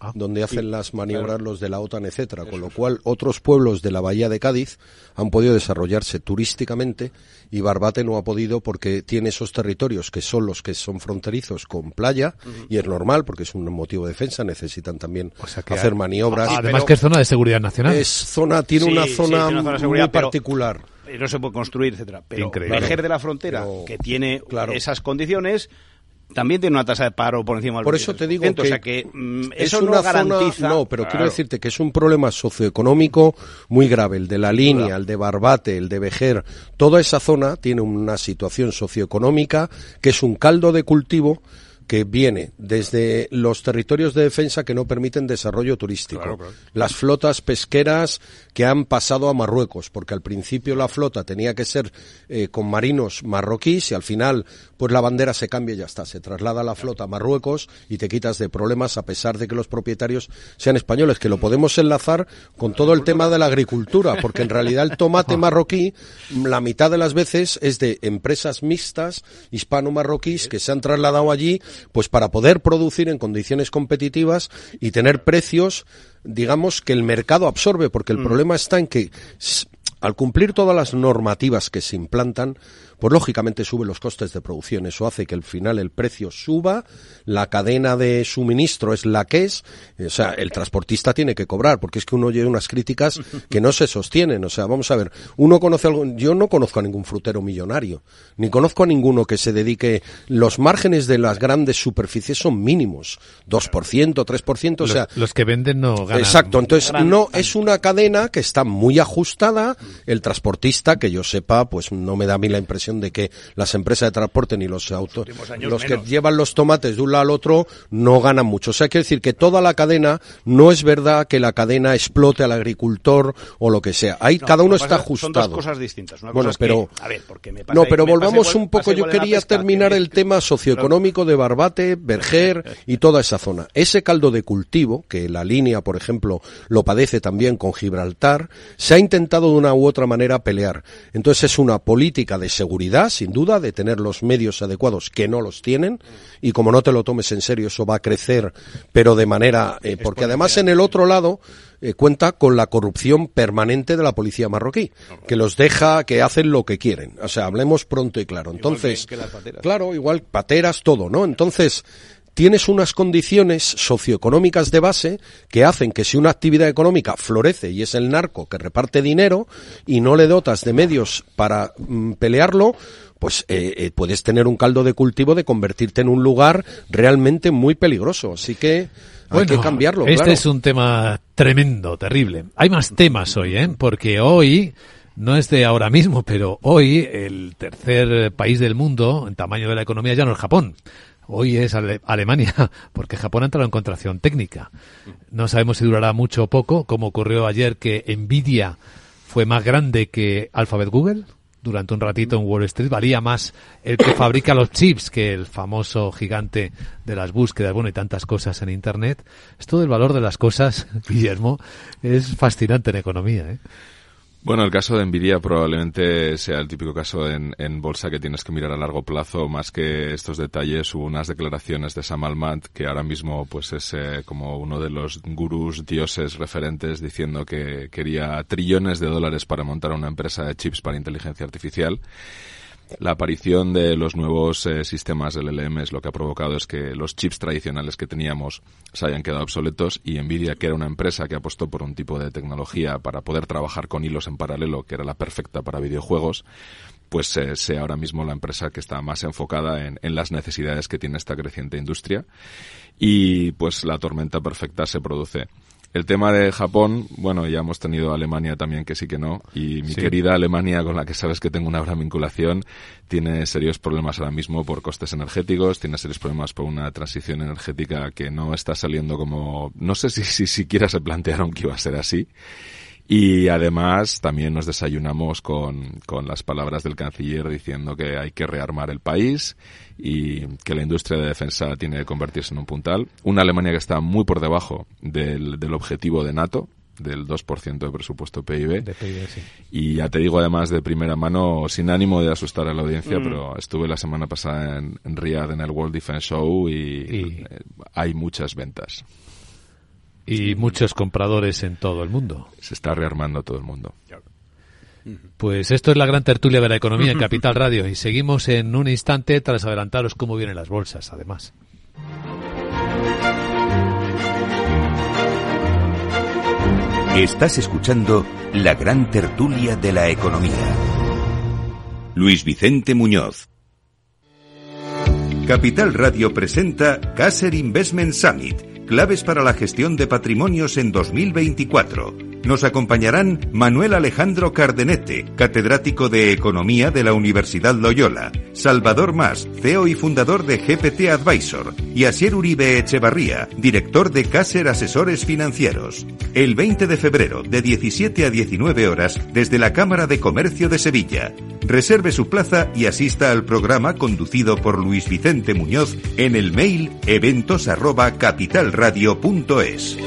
Speaker 14: ah, donde hacen las maniobras los de la OTAN, etcétera, con lo cual otros pueblos de la bahía de Cádiz han podido desarrollarse turísticamente y Barbate no ha podido porque tiene esos territorios que son los que son fronterizos con playa y es normal porque es un motivo de defensa, necesitan también hacer maniobras.
Speaker 1: Además que es zona de seguridad nacional.
Speaker 14: Es zona, tiene una zona, muy particular
Speaker 13: no se puede construir, etcétera. Pero Vejer de la Frontera, que tiene esas condiciones, también tiene una tasa de paro por encima del
Speaker 14: Por eso te digo que,
Speaker 13: o sea que mm, eso no garantiza.
Speaker 14: no, pero quiero decirte que es un problema socioeconómico muy grave. El de la línea, el de Barbate, el de Vejer, toda esa zona tiene una situación socioeconómica que es un caldo de cultivo que viene desde los territorios de defensa que no permiten desarrollo turístico, las flotas pesqueras que han pasado a Marruecos, porque al principio la flota tenía que ser eh, con marinos marroquíes y al final pues la bandera se cambia y ya está, se traslada la flota a Marruecos y te quitas de problemas a pesar de que los propietarios sean españoles, que lo podemos enlazar con todo el tema de la agricultura, porque en realidad el tomate marroquí la mitad de las veces es de empresas mixtas hispano-marroquíes que se han trasladado allí pues para poder producir en condiciones competitivas y tener precios, digamos, que el mercado absorbe, porque el mm. problema está en que al cumplir todas las normativas que se implantan, pues lógicamente sube los costes de producción. Eso hace que al final el precio suba, la cadena de suministro es la que es, o sea, el transportista tiene que cobrar, porque es que uno oye unas críticas que no se sostienen. O sea, vamos a ver, uno conoce algo, yo no conozco a ningún frutero millonario, ni conozco a ninguno que se dedique, los márgenes de las grandes superficies son mínimos, 2%, 3%, o sea.
Speaker 1: Los, que venden no ganan.
Speaker 14: Exacto, entonces no, es una cadena que está muy ajustada, el transportista, que yo sepa, pues no me da a mí la impresión de que las empresas de transporte ni los autos, los que llevan los tomates de un lado al otro, no ganan mucho. O sea, quiere decir que toda la cadena, no es verdad que la cadena explote al agricultor o lo que sea. Ahí cada uno está ajustado. Son dos
Speaker 13: cosas distintas.
Speaker 14: bueno, pero, no, pero volvamos un poco. Yo quería terminar el tema socioeconómico de Barbate, Berger y toda esa zona. Ese caldo de cultivo, que la línea, por ejemplo, lo padece también con Gibraltar, se ha intentado de una u otra manera pelear. Entonces es una política de seguridad sin duda, de tener los medios adecuados que no los tienen, y como no te lo tomes en serio, eso va a crecer, pero de manera, eh, porque además en el otro lado, eh, cuenta con la corrupción permanente de la policía marroquí, que los deja, que hacen lo que quieren. O sea, hablemos pronto y claro. Entonces, claro, igual pateras, todo, ¿no? Entonces, tienes unas condiciones socioeconómicas de base que hacen que si una actividad económica florece y es el narco que reparte dinero y no le dotas de medios para mm, pelearlo, pues eh, eh, puedes tener un caldo de cultivo de convertirte en un lugar realmente muy peligroso. Así que hay que cambiarlo.
Speaker 1: Este es un tema tremendo, terrible. Hay más temas hoy, ¿eh? Porque hoy no es de ahora mismo, pero hoy el tercer país del mundo en tamaño de la economía ya no es Japón. Hoy es Alemania, porque Japón ha entrado en contracción técnica. No sabemos si durará mucho o poco, como ocurrió ayer que Nvidia fue más grande que Alphabet Google. durante un ratito en Wall Street, valía más el que fabrica los chips que el famoso gigante de las búsquedas, bueno, y tantas cosas en Internet. Esto del valor de las cosas, Guillermo, es fascinante en economía. ¿eh?
Speaker 15: Bueno, el caso de Nvidia probablemente sea el típico caso en, en, bolsa que tienes que mirar a largo plazo más que estos detalles. Hubo unas declaraciones de Sam Altman que ahora mismo pues es eh, como uno de los gurús dioses referentes diciendo que quería trillones de dólares para montar una empresa de chips para inteligencia artificial la aparición de los nuevos eh, sistemas del LLM lo que ha provocado es que los chips tradicionales que teníamos se hayan quedado obsoletos y Nvidia, que era una empresa que apostó por un tipo de tecnología para poder trabajar con hilos en paralelo, que era la perfecta para videojuegos, pues eh, sea ahora mismo la empresa que está más enfocada en, en las necesidades que tiene esta creciente industria. Y pues la tormenta perfecta se produce el tema de Japón, bueno, ya hemos tenido Alemania también que sí que no. Y mi querida Alemania, con la que sabes que tengo una gran vinculación, tiene serios problemas ahora mismo por costes energéticos, tiene serios problemas por una transición energética que no está saliendo como, no sé si, si siquiera se plantearon que iba a ser así. Y además también nos desayunamos con, con las palabras del canciller diciendo que hay que rearmar el país y que la industria de defensa tiene que convertirse en un puntal. Una Alemania que está muy por debajo del, del objetivo de NATO, del 2% de presupuesto PIB.
Speaker 1: De PIB sí.
Speaker 15: Y ya te digo además de primera mano, sin ánimo de asustar a la audiencia,
Speaker 1: Mm.
Speaker 15: pero estuve la semana pasada en, en Riyadh en el World Defense Show y,
Speaker 1: Y-
Speaker 15: eh, hay muchas ventas.
Speaker 1: Y muchos compradores en todo el mundo.
Speaker 15: Se está rearmando todo el mundo.
Speaker 1: Pues esto es la gran tertulia de la economía en Capital Radio y seguimos en un instante tras adelantaros cómo vienen las bolsas, además.
Speaker 2: Estás escuchando la gran tertulia de la economía. Luis Vicente Muñoz. Capital Radio presenta Caser Investment Summit, claves para la gestión de patrimonios en 2024. Nos acompañarán Manuel Alejandro Cardenete, catedrático de Economía de la Universidad Loyola, Salvador Mas, CEO y fundador de GPT Advisor, y Asier Uribe Echevarría, director de Caser Asesores Financieros. El 20 de febrero, de 17 a 19 horas, desde la Cámara de Comercio de Sevilla. Reserve su plaza y asista al programa conducido por Luis Vicente Muñoz en el mail eventos arroba capitalradio.es.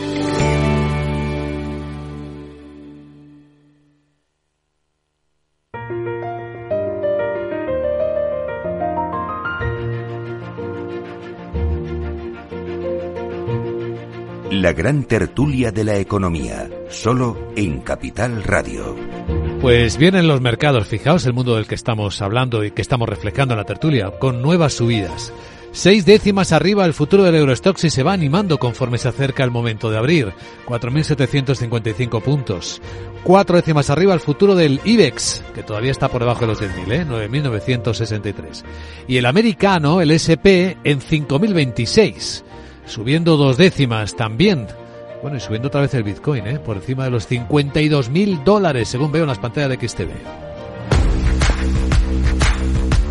Speaker 2: La gran tertulia de la economía, solo en Capital Radio.
Speaker 1: Pues vienen los mercados, fijaos el mundo del que estamos hablando y que estamos reflejando en la tertulia, con nuevas subidas. Seis décimas arriba el futuro del Eurostox y se va animando conforme se acerca el momento de abrir. 4.755 puntos. Cuatro décimas arriba el futuro del IBEX, que todavía está por debajo de los 10.000, ¿eh? 9.963. Y el americano, el SP, en 5.026. Subiendo dos décimas también. Bueno, y subiendo otra vez el Bitcoin, ¿eh? Por encima de los 52.000 dólares, según veo en las pantallas de XTV.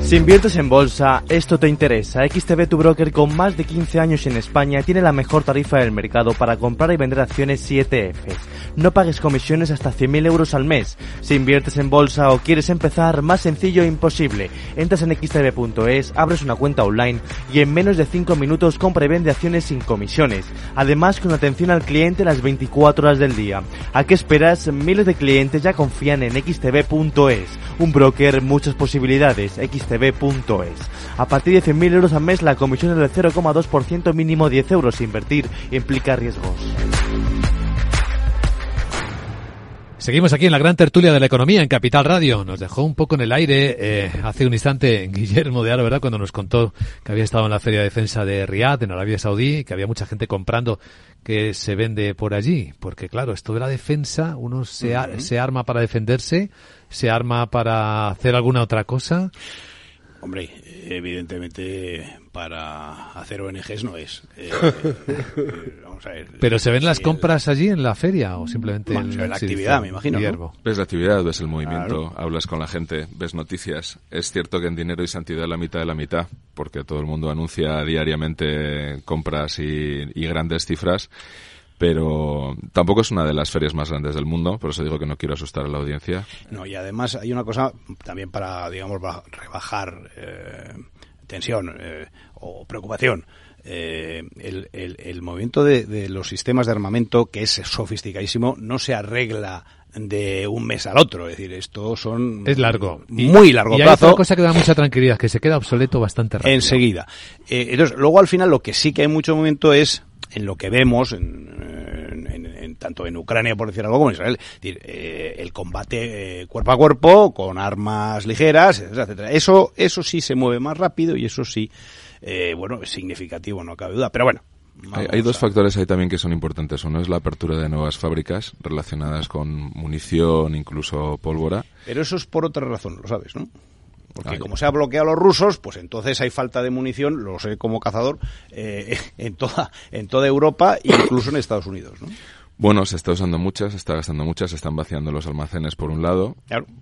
Speaker 16: Si inviertes en bolsa, esto te interesa. XTB, tu broker con más de 15 años en España, tiene la mejor tarifa del mercado para comprar y vender acciones y ETFs. No pagues comisiones hasta 100.000 euros al mes. Si inviertes en bolsa o quieres empezar, más sencillo e imposible. Entras en xtb.es, abres una cuenta online y en menos de 5 minutos compra y vende acciones sin comisiones. Además, con atención al cliente las 24 horas del día. ¿A qué esperas? Miles de clientes ya confían en xtb.es. Un broker, muchas posibilidades. A partir de 100.000 euros al mes, la comisión es del 0,2% mínimo 10 euros. Invertir implica riesgos.
Speaker 1: Seguimos aquí en la gran tertulia de la economía en Capital Radio. Nos dejó un poco en el aire eh, hace un instante Guillermo de Aro, ¿verdad? Cuando nos contó que había estado en la Feria de Defensa de Riyadh, en Arabia Saudí, que había mucha gente comprando que se vende por allí. Porque claro, esto de la defensa, uno se, ar- se arma para defenderse, se arma para hacer alguna otra cosa.
Speaker 13: Hombre, evidentemente para hacer ONGs no es. Eh, eh, vamos a ver.
Speaker 1: Pero se ven las
Speaker 13: Sí,
Speaker 1: compras allí en la feria o simplemente
Speaker 13: Bueno,
Speaker 1: en
Speaker 13: se ve la
Speaker 1: sí,
Speaker 13: actividad,
Speaker 1: sí,
Speaker 13: me imagino.
Speaker 15: Ves la actividad, ves el movimiento,
Speaker 13: Claro.
Speaker 15: hablas con la gente, ves noticias. Es cierto que en dinero y santidad la mitad de la mitad, porque todo el mundo anuncia diariamente compras y, y grandes cifras. Pero tampoco es una de las ferias más grandes del mundo, por eso digo que no quiero asustar a la audiencia.
Speaker 13: No, y además hay una cosa también para, digamos, rebajar eh, tensión eh, o preocupación. Eh, el, el, movimiento de, de, los sistemas de armamento, que es sofisticadísimo, no se arregla de un mes al otro. Es decir, esto son.
Speaker 1: Es largo.
Speaker 13: Muy largo
Speaker 1: y
Speaker 13: plazo.
Speaker 1: Hay otra cosa que da mucha tranquilidad, que se queda obsoleto bastante rápido.
Speaker 13: Enseguida. Eh, entonces, luego al final lo que sí que hay mucho movimiento es en lo que vemos, en, en, tanto en Ucrania, por decir algo, como en Israel. Es decir, eh, el combate eh, cuerpo a cuerpo, con armas ligeras, etcétera, etcétera. Eso, eso sí se mueve más rápido y eso sí, eh, bueno, es significativo, no cabe duda. Pero bueno,
Speaker 15: hay, dos factores ahí también que son importantes. Uno es la apertura de nuevas fábricas relacionadas con munición, incluso pólvora.
Speaker 13: Pero eso es por otra razón, lo sabes, ¿no? Porque como se ha bloqueado a los rusos, pues entonces hay falta de munición, lo sé como cazador, eh, en, toda, en toda Europa e incluso en Estados Unidos, ¿no?
Speaker 15: Bueno, se está usando muchas, se está gastando muchas, se están vaciando los almacenes por un lado.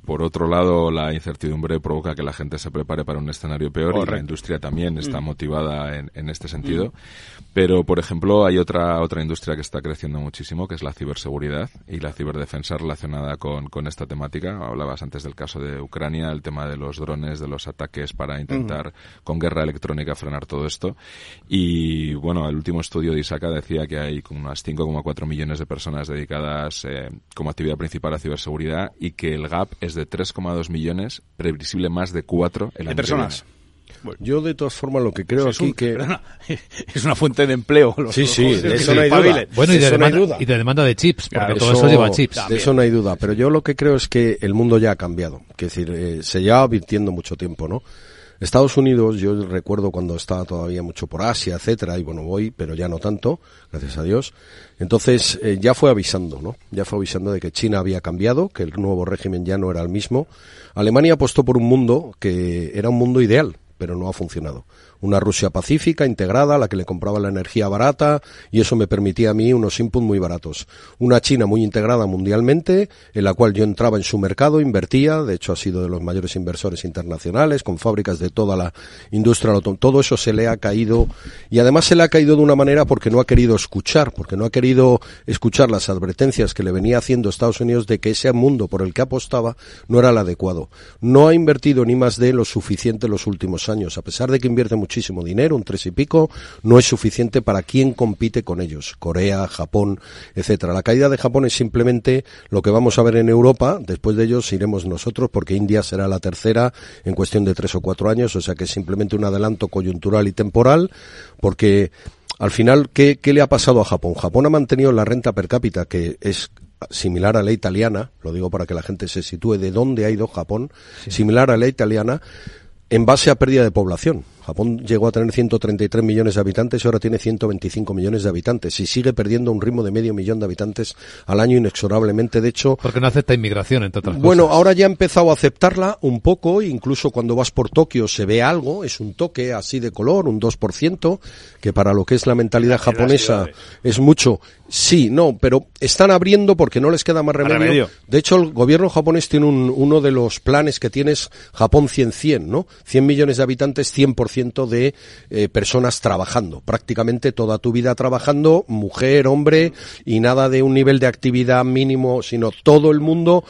Speaker 15: Por otro lado, la incertidumbre provoca que la gente se prepare para un escenario peor y la industria también está mm. motivada en, en, este sentido. Mm. Pero, por ejemplo, hay otra, otra industria que está creciendo muchísimo, que es la ciberseguridad y la ciberdefensa relacionada con, con esta temática. Hablabas antes del caso de Ucrania, el tema de los drones, de los ataques para intentar con guerra electrónica frenar todo esto. Y, bueno, el último estudio de ISACA decía que hay unas 5,4 millones de personas dedicadas eh, como actividad principal a ciberseguridad y que el gap es de 3,2 millones, previsible más de 4 el
Speaker 13: de personas.
Speaker 14: yo de todas formas lo que creo
Speaker 13: es
Speaker 14: aquí que
Speaker 13: es una fuente de empleo.
Speaker 14: sí, sí, de eso no hay duda.
Speaker 1: Bueno, y de, demanda, y de demanda de chips, porque todo eso, lleva chips.
Speaker 14: De eso no hay duda, pero yo lo que creo es que el mundo ya ha cambiado. Es decir, eh, se lleva advirtiendo mucho tiempo, ¿no? Estados Unidos, yo recuerdo cuando estaba todavía mucho por Asia, etcétera, y bueno, voy, pero ya no tanto, gracias a Dios. Entonces, eh, ya fue avisando, ¿no? Ya fue avisando de que China había cambiado, que el nuevo régimen ya no era el mismo. Alemania apostó por un mundo que era un mundo ideal, pero no ha funcionado una Rusia pacífica, integrada, la que le compraba la energía barata y eso me permitía a mí unos inputs muy baratos. Una China muy integrada mundialmente, en la cual yo entraba en su mercado, invertía, de hecho ha sido de los mayores inversores internacionales, con fábricas de toda la industria, todo eso se le ha caído y además se le ha caído de una manera porque no ha querido escuchar, porque no ha querido escuchar las advertencias que le venía haciendo Estados Unidos de que ese mundo por el que apostaba no era el adecuado. No ha invertido ni más de lo suficiente en los últimos años, a pesar de que invierte muchísimo dinero, un tres y pico, no es suficiente para quien compite con ellos, Corea, Japón, etcétera. La caída de Japón es simplemente lo que vamos a ver en Europa, después de ellos iremos nosotros, porque India será la tercera en cuestión de tres o cuatro años, o sea que es simplemente un adelanto coyuntural y temporal, porque al final, ¿qué, ¿qué, le ha pasado a Japón? Japón ha mantenido la renta per cápita, que es similar a la italiana, lo digo para que la gente se sitúe de dónde ha ido Japón, similar a la italiana, en base a pérdida de población. Japón llegó a tener 133 millones de habitantes y ahora tiene 125 millones de habitantes y sigue perdiendo un ritmo de medio millón de habitantes al año inexorablemente. De hecho,
Speaker 1: porque no acepta inmigración entre otras
Speaker 14: Bueno, ahora ya ha empezado a aceptarla un poco, incluso cuando vas por Tokio se ve algo, es un toque así de color, un 2%, que para lo que es la mentalidad japonesa es mucho. Sí, no, pero están abriendo porque no les queda más remedio. De hecho, el gobierno japonés tiene un, uno de los planes que tiene es Japón 100-100, ¿no? 100 millones de habitantes, 100% de eh, personas trabajando. Prácticamente toda tu vida trabajando, mujer, hombre, y nada de un nivel de actividad mínimo, sino todo el mundo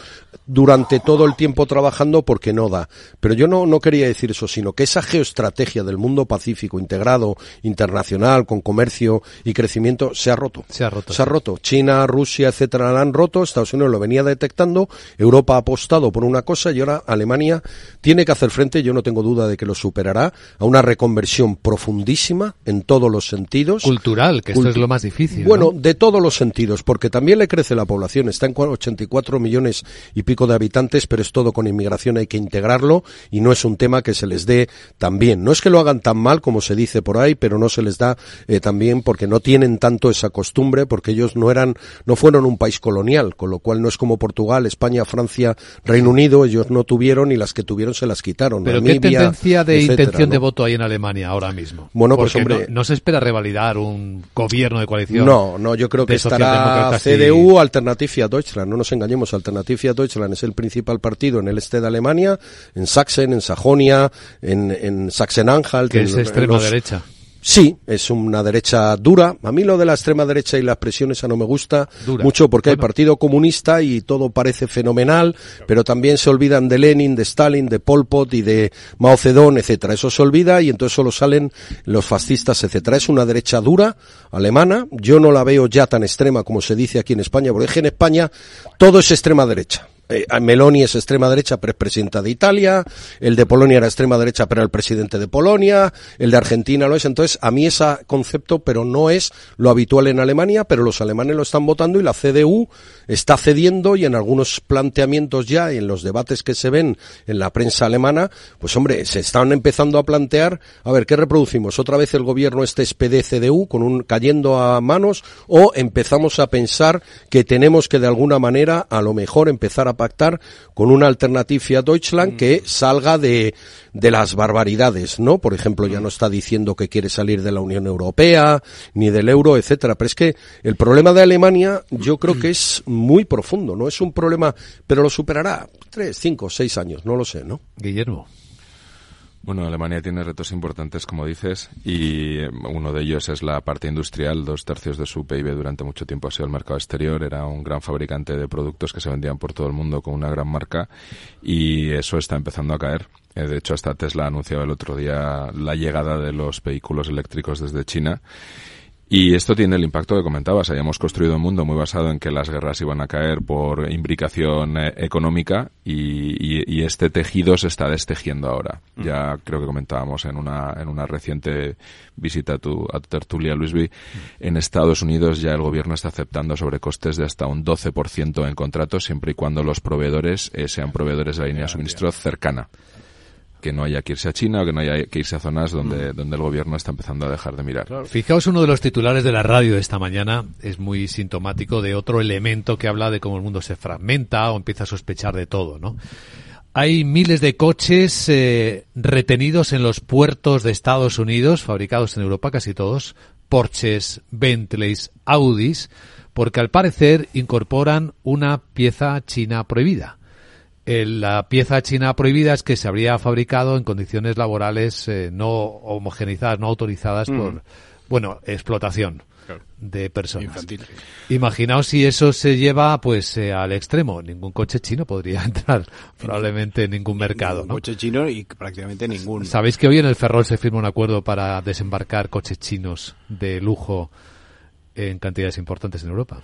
Speaker 14: durante todo el tiempo trabajando porque no da. Pero yo no, no quería decir eso, sino que esa geoestrategia del mundo pacífico integrado, internacional, con comercio y crecimiento, se ha roto.
Speaker 1: Se ha roto.
Speaker 14: Se ha roto. China, Rusia, etcétera, la han roto. Estados Unidos lo venía detectando. Europa ha apostado por una cosa y ahora Alemania tiene que hacer frente, yo no tengo duda de que lo superará, a una reconversión profundísima en todos los sentidos.
Speaker 1: Cultural, que esto es lo más difícil.
Speaker 14: Bueno, de todos los sentidos, porque también le crece la población. Está en 84 millones y pico de habitantes, pero es todo con inmigración, hay que integrarlo y no es un tema que se les dé tan bien. No es que lo hagan tan mal como se dice por ahí, pero no se les da eh, tan bien porque no tienen tanto esa costumbre, porque ellos no eran, no fueron un país colonial, con lo cual no es como Portugal, España, Francia, Reino Unido, ellos no tuvieron y las que tuvieron se las quitaron.
Speaker 1: Pero qué tendencia de intención de voto en Alemania ahora mismo.
Speaker 14: Bueno, pues hombre,
Speaker 1: no, se espera revalidar un gobierno de coalición.
Speaker 14: No, no, yo creo que estará CDU, Alternativa Deutschland, no nos engañemos, Alternativa Deutschland es el principal partido en el este de Alemania, en Sachsen, en Sajonia, en, en Sachsen-Anhalt.
Speaker 1: Que es extrema derecha.
Speaker 14: Sí, es una derecha dura. A mí lo de la extrema derecha y la expresión esa no me gusta
Speaker 1: Dura.
Speaker 14: mucho porque hay Partido Comunista y todo parece fenomenal, pero también se olvidan de Lenin, de Stalin, de Pol Pot y de Mao Zedong, etcétera. Eso se olvida y entonces solo salen los fascistas, etcétera. Es una derecha dura, alemana. Yo no la veo ya tan extrema como se dice aquí en España, porque es que en España todo es extrema derecha. Eh, Meloni es extrema derecha, pero es presidenta de Italia. El de Polonia era extrema derecha, pero era el presidente de Polonia. El de Argentina lo es. Entonces, a mí ese concepto, pero no es lo habitual en Alemania, pero los alemanes lo están votando y la CDU está cediendo y en algunos planteamientos ya, y en los debates que se ven en la prensa alemana, pues hombre, se están empezando a plantear, a ver, ¿qué reproducimos? ¿Otra vez el gobierno este SPD-CDU con un cayendo a manos o empezamos a pensar que tenemos que de alguna manera a lo mejor empezar a pactar con una alternativa a Deutschland que salga de, de las barbaridades, ¿no? Por ejemplo, ya no está diciendo que quiere salir de la Unión Europea, ni del euro, etcétera. Pero es que el problema de Alemania yo creo que es muy profundo, ¿no? Es un problema, pero lo superará tres, cinco, seis años, no lo sé, ¿no?
Speaker 1: Guillermo.
Speaker 15: Bueno, Alemania tiene retos importantes, como dices, y eh, uno de ellos es la parte industrial. Dos tercios de su PIB durante mucho tiempo ha sido el mercado exterior. Era un gran fabricante de productos que se vendían por todo el mundo con una gran marca y eso está empezando a caer. Eh, De hecho, hasta Tesla ha anunciado el otro día la llegada de los vehículos eléctricos desde China. Y esto tiene el impacto que comentabas. Hayamos construido un mundo muy basado en que las guerras iban a caer por imbricación eh, económica y, y- y este tejido se está destejiendo ahora. Ya creo que comentábamos en una, en una reciente visita a tu, a tu tertulia, Luisby, en Estados Unidos ya el gobierno está aceptando sobrecostes de hasta un 12% en contratos siempre y cuando los proveedores eh, sean proveedores de la línea de suministro cercana. Que no haya que irse a China o que no haya que irse a zonas donde, donde el gobierno está empezando a dejar de mirar.
Speaker 1: Fijaos, uno de los titulares de la radio de esta mañana es muy sintomático de otro elemento que habla de cómo el mundo se fragmenta o empieza a sospechar de todo, ¿no? Hay miles de coches eh, retenidos en los puertos de Estados Unidos, fabricados en Europa, casi todos, Porsches, Bentleys, Audis, porque al parecer incorporan una pieza china prohibida. El- la pieza china prohibida es que se habría fabricado en condiciones laborales eh, no homogenizadas, no autorizadas
Speaker 13: Mm.
Speaker 1: por, bueno, explotación de personas.
Speaker 13: Infantil.
Speaker 1: Imaginaos si eso se lleva pues eh, al extremo. Ningún coche chino podría entrar probablemente en ningún mercado. ¿no?
Speaker 13: coche chino y prácticamente ningún.
Speaker 1: Sabéis que hoy en el Ferrol se firma un acuerdo para desembarcar coches chinos de lujo en cantidades importantes en Europa.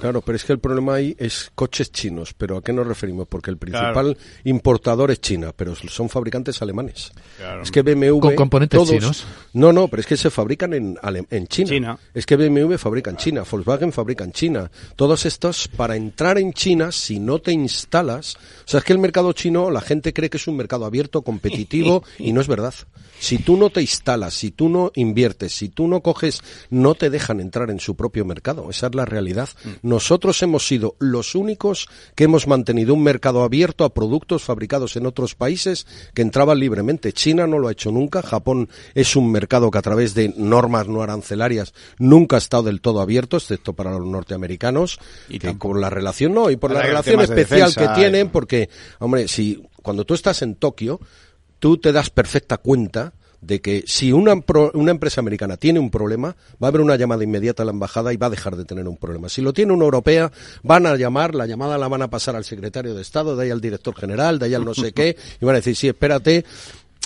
Speaker 14: Claro, pero es que el problema ahí es coches chinos. ¿Pero a qué nos referimos? Porque el principal
Speaker 1: Claro.
Speaker 14: importador es China, pero son fabricantes alemanes.
Speaker 1: Claro.
Speaker 14: Es que BMW...
Speaker 1: ¿Con componentes
Speaker 14: todos-
Speaker 1: chinos?
Speaker 14: No, no, pero es que se fabrican en, Ale- en China.
Speaker 13: China.
Speaker 14: Es que BMW fabrica en China, Volkswagen fabrica en China. Todos estos, para entrar en China, si no te instalas... O sea, es que el mercado chino, la gente cree que es un mercado abierto, competitivo, y no es verdad. Si tú no te instalas, si tú no inviertes, si tú no coges, no te dejan entrar en su propio mercado. Esa es la realidad. Nosotros hemos sido los únicos que hemos mantenido un mercado abierto a productos fabricados en otros países que entraban libremente. China no lo ha hecho nunca. Japón es un mercado que a través de normas no arancelarias nunca ha estado del todo abierto, excepto para los norteamericanos. Y con la relación no, y por la
Speaker 13: Ahora que
Speaker 14: relación especial
Speaker 13: defensa,
Speaker 14: que tienen, porque, hombre, si cuando tú estás en Tokio, tú te das perfecta cuenta de que si una, una empresa americana tiene un problema, va a haber una llamada inmediata a la embajada y va a dejar de tener un problema. Si lo tiene una europea, van a llamar, la llamada la van a pasar al secretario de Estado, de ahí al director general, de ahí al no sé qué, y van a decir, sí, espérate.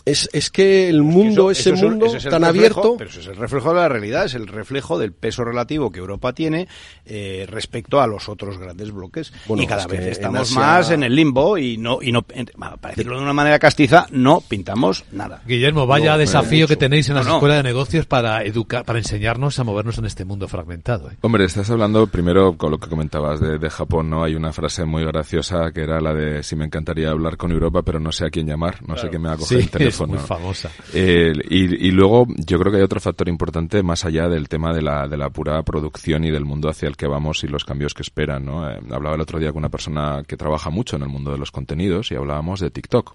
Speaker 14: Es, es que el mundo,
Speaker 13: Eso-
Speaker 14: ese
Speaker 13: eso es un-
Speaker 14: mundo
Speaker 13: es el
Speaker 14: tan
Speaker 13: reflejo-
Speaker 14: abierto,
Speaker 13: Pero eso es el reflejo de la realidad, es el reflejo del peso relativo que Europa tiene eh, respecto a los otros grandes bloques.
Speaker 14: Bueno,
Speaker 13: y cada vez
Speaker 14: en
Speaker 13: estamos
Speaker 14: Asia-
Speaker 13: más en el limbo y no, y no, en- para decirlo de una manera castiza, no pintamos nada.
Speaker 1: Guillermo, vaya
Speaker 13: No,
Speaker 1: desafío que tenéis en
Speaker 13: No,
Speaker 1: las
Speaker 13: no.
Speaker 1: escuelas de negocios para educar, para enseñarnos a movernos en este mundo fragmentado. ¿eh?
Speaker 15: Hombre, estás hablando primero con lo que comentabas de, de Japón, ¿no? Hay una frase muy graciosa que era la de si me encantaría hablar con Europa, pero no sé a quién llamar, no sé quién me va a coger
Speaker 1: Sí,
Speaker 15: el teléfono.
Speaker 1: Es muy famosa.
Speaker 15: Eh, y, y luego yo creo que hay otro factor importante más allá del tema de la, de la pura producción y del mundo hacia el que vamos y los cambios que esperan, ¿no? Eh, hablaba el otro día con una persona que trabaja mucho en el mundo de los contenidos y hablábamos de TikTok.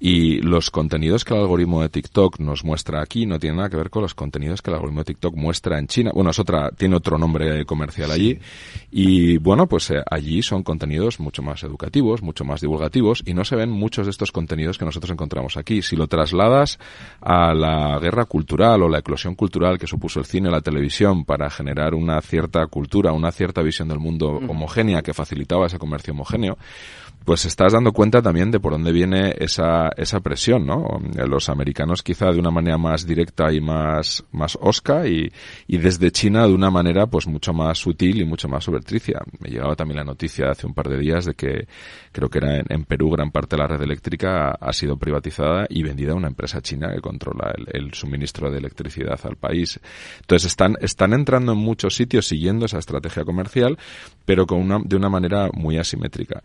Speaker 15: Y los contenidos que el algoritmo de TikTok nos muestra aquí no tienen nada que ver con los contenidos que el algoritmo de TikTok muestra en China. Bueno, es otra, tiene otro nombre comercial allí. Y bueno, pues eh, allí son contenidos mucho más educativos, mucho más divulgativos y no se ven muchos de estos contenidos que nosotros encontramos aquí. Si lo trasladas a la guerra cultural o la eclosión cultural que supuso el cine, la televisión para generar una cierta cultura, una cierta visión del mundo homogénea que facilitaba ese comercio homogéneo, pues estás dando cuenta también de por dónde viene esa, esa presión, ¿no? Los americanos quizá de una manera más directa y más, más osca y, y desde China de una manera pues mucho más sutil y mucho más sobretricia. Me llegaba también la noticia hace un par de días de que creo que era en, Perú gran parte de la red eléctrica ha, sido privatizada y vendida a una empresa china que controla el, el, suministro de electricidad al país. Entonces están, están entrando en muchos sitios siguiendo esa estrategia comercial, pero con una, de una manera muy asimétrica.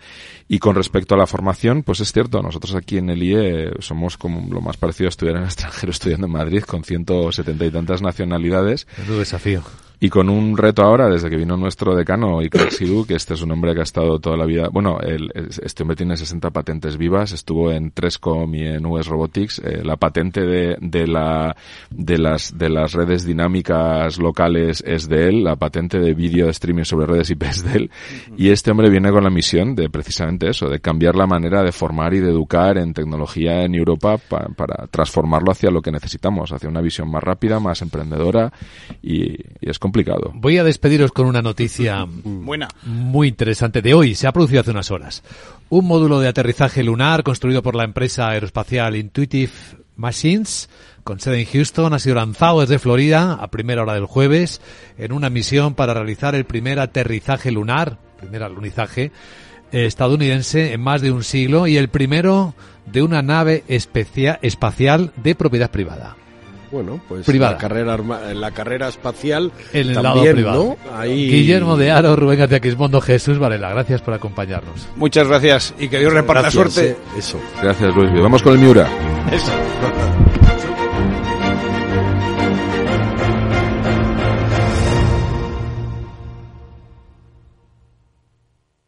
Speaker 15: Y con respecto a la formación, pues es cierto, nosotros aquí en el IE somos como lo más parecido a estudiar en el extranjero estudiando en Madrid con 170 y tantas nacionalidades.
Speaker 1: Es un desafío.
Speaker 15: Y con un reto ahora, desde que vino nuestro decano, Iker Sidhu, que este es un hombre que ha estado toda la vida, bueno, el, este hombre tiene 60 patentes vivas, estuvo en Trescom y en US Robotics, eh, la patente de, de, la, de, las, de las redes dinámicas locales es de él, la patente de vídeo de streaming sobre redes IP es de él, y este hombre viene con la misión de precisamente eso, de cambiar la manera de formar y de educar en tecnología en Europa para transformarlo hacia lo que necesitamos, hacia una visión más rápida, más emprendedora, y, y es complicado.
Speaker 1: Voy a despediros con una noticia
Speaker 13: buena,
Speaker 1: muy interesante de hoy. Se ha producido hace unas horas. Un módulo de aterrizaje lunar construido por la empresa aeroespacial Intuitive Machines con sede en Houston ha sido lanzado desde Florida a primera hora del jueves en una misión para realizar el primer aterrizaje lunar, primer alunizaje estadounidense en más de un siglo y el primero de una nave espacial de propiedad privada.
Speaker 14: Bueno, pues
Speaker 1: Privada.
Speaker 14: la carrera la carrera espacial
Speaker 1: En el lado
Speaker 14: también,
Speaker 1: privado.
Speaker 14: ¿no? Ahí...
Speaker 1: Guillermo de Aro, Rubén García Quismondo, Jesús Varela, gracias por acompañarnos.
Speaker 13: Muchas gracias y que Dios reparta
Speaker 14: Gracias,
Speaker 13: suerte.
Speaker 14: eh, Eso.
Speaker 15: Gracias, Luis. Vamos con el Miura.
Speaker 13: Eso.